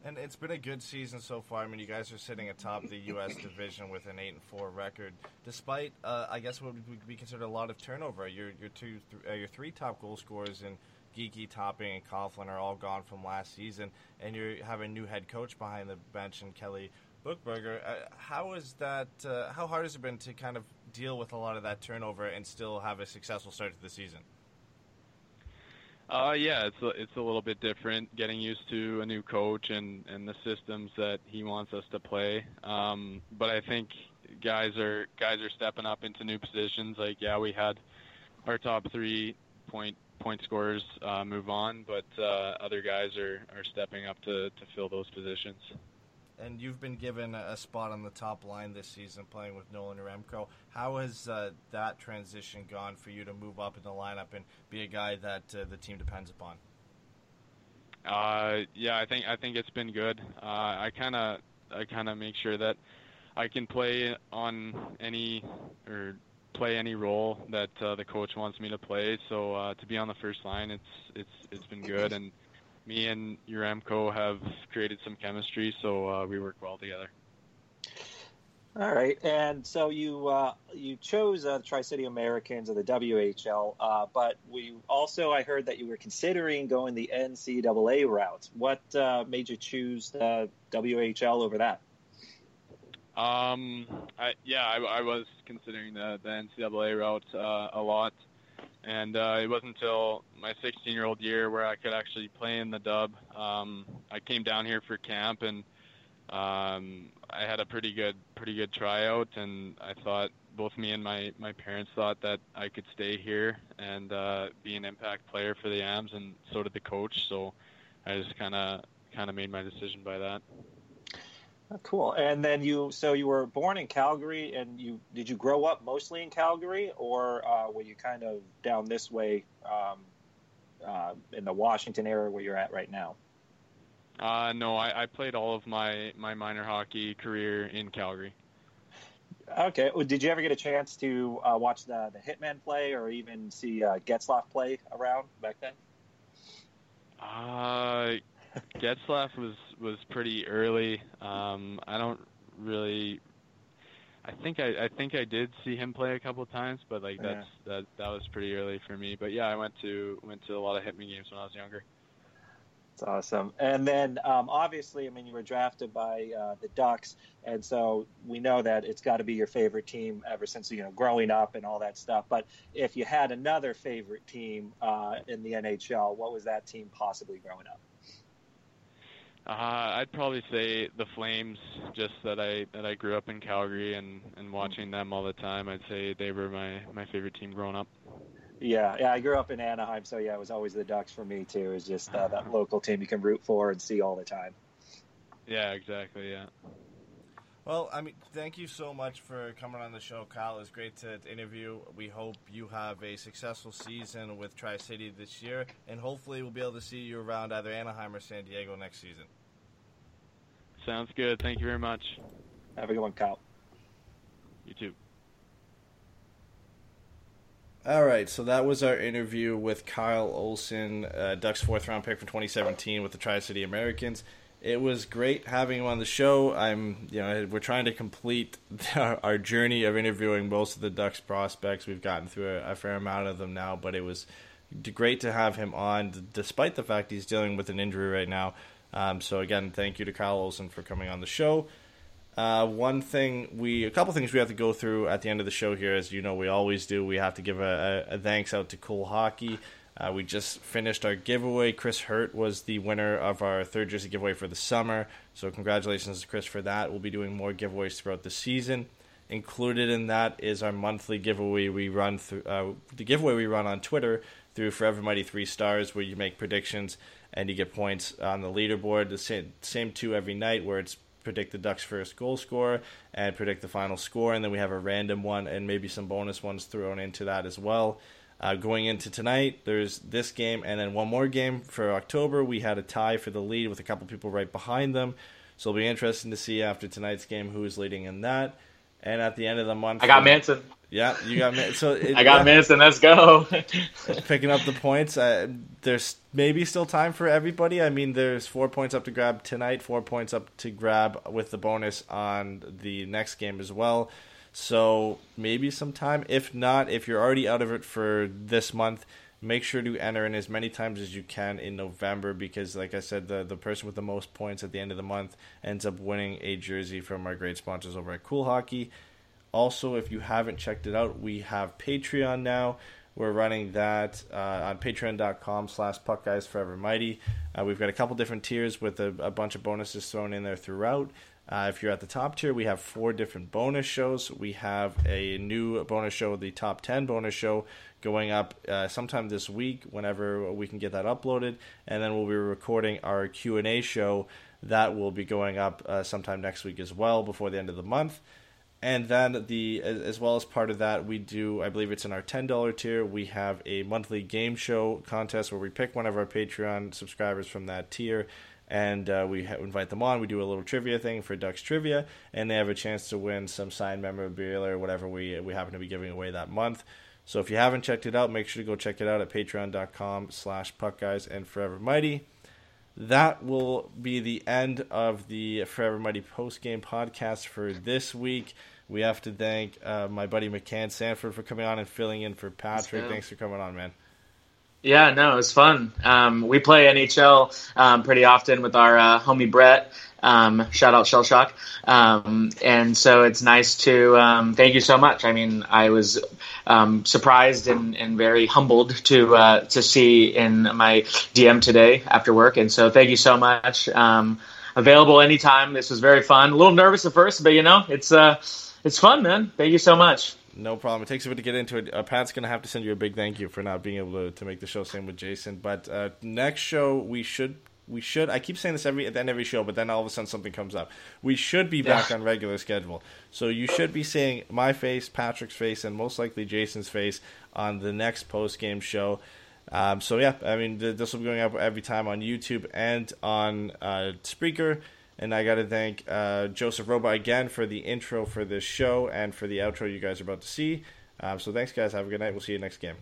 And it's been a good season so far. I mean, you guys are sitting atop the U.S. division with an eight and four record, despite uh, I guess what would be considered a lot of turnover. Your your two th- uh, your three top goal scorers in Geekie, Topping, and Coughlin are all gone from last season, and you have a new head coach behind the bench in Kelly Buchberger. Uh, how is that? Uh, how hard has it been to kind of deal with a lot of that turnover and still have a successful start to the season? Uh, yeah, it's a, it's a little bit different. Getting used to a new coach and and the systems that he wants us to play. Um, but I think guys are guys are stepping up into new positions. Like yeah, we had our top three point point scorers uh, move on, but uh, other guys are are stepping up to to fill those positions and you've been given a spot on the top line this season playing with Nolan Yaremko. How has uh, that transition gone for you to move up in the lineup and be a guy that uh, the team depends upon? Uh, yeah, I think I think it's been good. Uh, I kind of I kind of make sure that I can play on any or play any role that uh, the coach wants me to play. So uh, to be on the first line, it's it's it's been good and me and Yaremko have created some chemistry, so uh, we work well together. All right, and so you uh, you chose uh, the Tri City Americans of the WHL, uh, but we also I heard that you were considering going the NCAA route. What uh, made you choose the WHL over that? Um, I, yeah, I, I was considering the the NCAA route uh, a lot and uh, it wasn't until my 16 year old year where I could actually play in the dub. Um, I came down here for camp and um, I had a pretty good pretty good tryout, and I thought both me and my my parents thought that I could stay here and uh, be an impact player for the Ams, and so did the coach. So I just kind of kind of made my decision by that. Oh, cool. And then you, so you were born in Calgary, and you did you grow up mostly in Calgary, or uh, were you kind of down this way um, uh, in the Washington area where you're at right now? Uh, no, I, I played all of my my minor hockey career in Calgary. Okay. Well, did you ever get a chance to uh, watch the the Hitman play, or even see uh, Getzlaf play around back then? Uh, Getzlaf was was pretty early. Um, I don't really. I think I, I think I did see him play a couple of times, but like that's yeah. that that was pretty early for me. But yeah, I went to went to a lot of Hitman games when I was younger. That's awesome. And then um, obviously, I mean, you were drafted by uh, the Ducks, and so we know that it's got to be your favorite team ever since you know growing up and all that stuff. But if you had another favorite team uh, in the NHL, what was that team possibly growing up? Uh, I'd probably say the Flames, just that I that I grew up in Calgary and and watching them all the time. I'd say they were my my favorite team growing up. Yeah, yeah, I grew up in Anaheim, so yeah, it was always the Ducks for me too. It's just uh, that local team you can root for and see all the time. Yeah, exactly. Yeah. Well, I mean, thank you so much for coming on the show, Kyle. It was great to, to interview. We hope you have a successful season with Tri City this year, and hopefully, we'll be able to see you around either Anaheim or San Diego next season. Sounds good. Thank you very much. Have a good one, Kyle. You too. All right, so that was our interview with Kyle Olson, uh, Ducks fourth round pick from 2017 with the Tri City Americans it was great having him on the show. I'm, you know, we're trying to complete our, our journey of interviewing most of the Ducks prospects. We've gotten through a, a, fair amount of them now, but it was great to have him on, despite the fact he's dealing with an injury right now. Um, so again, thank you to Kyle Olson for coming on the show. Uh, one thing we, a couple things we have to go through at the end of the show here, as you know, we always do. We have to give a, a, a thanks out to Cool Hockey. Uh, we just finished our giveaway. Chris Hurt was the winner of our third jersey giveaway for the summer. So congratulations to Chris for that. We'll be doing more giveaways throughout the season. Included in that is our monthly giveaway we run through uh, the giveaway we run on Twitter through Forever Mighty Three Stars, where you make predictions and you get points on the leaderboard. The same, same two every night, where it's predict the Ducks' first goal score and predict the final score, and then we have a random one and maybe some bonus ones thrown into that as well. Uh, going into tonight, there's this game and then one more game for October. We had a tie for the lead with a couple people right behind them, so it'll be interesting to see after tonight's game who is leading in that. And at the end of the month, I got Manson. Yeah, you got me. So it, I got yeah, Manson. Let's go. picking up the points. Uh, there's maybe still time for everybody. I mean, there's four points up to grab tonight, four points up to grab with the bonus on the next game as well. So maybe sometime. If not, if you're already out of it for this month, make sure to enter in as many times as you can in November because, like I said, the the person with the most points at the end of the month ends up winning a jersey from our great sponsors over at Cool Hockey. Also, if you haven't checked it out, we have Patreon now. We're running that uh, on patreon.com slash puckguysforevermighty. Uh, we've got a couple different tiers with a, a, bunch of bonuses thrown in there throughout. Uh, if you're at the top tier, we have four different bonus shows. We have a new bonus show, the top 10 bonus show, going up uh, sometime this week whenever we can get that uploaded. And then we'll be recording our Q&A show. That will be going up uh, sometime next week as well before the end of the month and then the as well as part of that we do i believe it's in our $10 tier we have a monthly game show contest where we pick one of our patreon subscribers from that tier and uh, we ha- invite them on we do a little trivia thing for ducks trivia and they have a chance to win some signed memorabilia or whatever we we happen to be giving away that month so if you haven't checked it out make sure to go check it out at patreon.com slash puckguys and forever mighty that will be the end of the Forever Mighty post game podcast for this week. We have to thank uh, my buddy McCann Sanford for coming on and filling in for Patrick. Thanks for coming on, man. Yeah, no, it was fun. Um, we play NHL um, pretty often with our uh, homie Brett. Um, shout out Shell Shock. Um, and so it's nice to um, thank you so much. I mean, I was um, surprised and, and very humbled to uh, to see in my DM today after work. And so thank you so much. available anytime. This was very fun. A little nervous at first, but you know, it's uh, it's fun, man. Thank you so much. No problem. It takes a bit to get into it. Uh, Pat's going to have to send you a big thank you for not being able to, to make the show. Same with Jason. But uh, next show, we should we should. I keep saying this every at the end of every show, but then all of a sudden something comes up. We should be back yeah. on regular schedule. So you should be seeing my face, Patrick's face, and most likely Jason's face on the next post game show. Um, so yeah, I mean this will be going up every time on YouTube and on uh, Spreaker. And I got to thank uh, Joseph Roba again for the intro for this show and for the outro you guys are about to see. Um, so thanks, guys. Have a good night. We'll see you next game.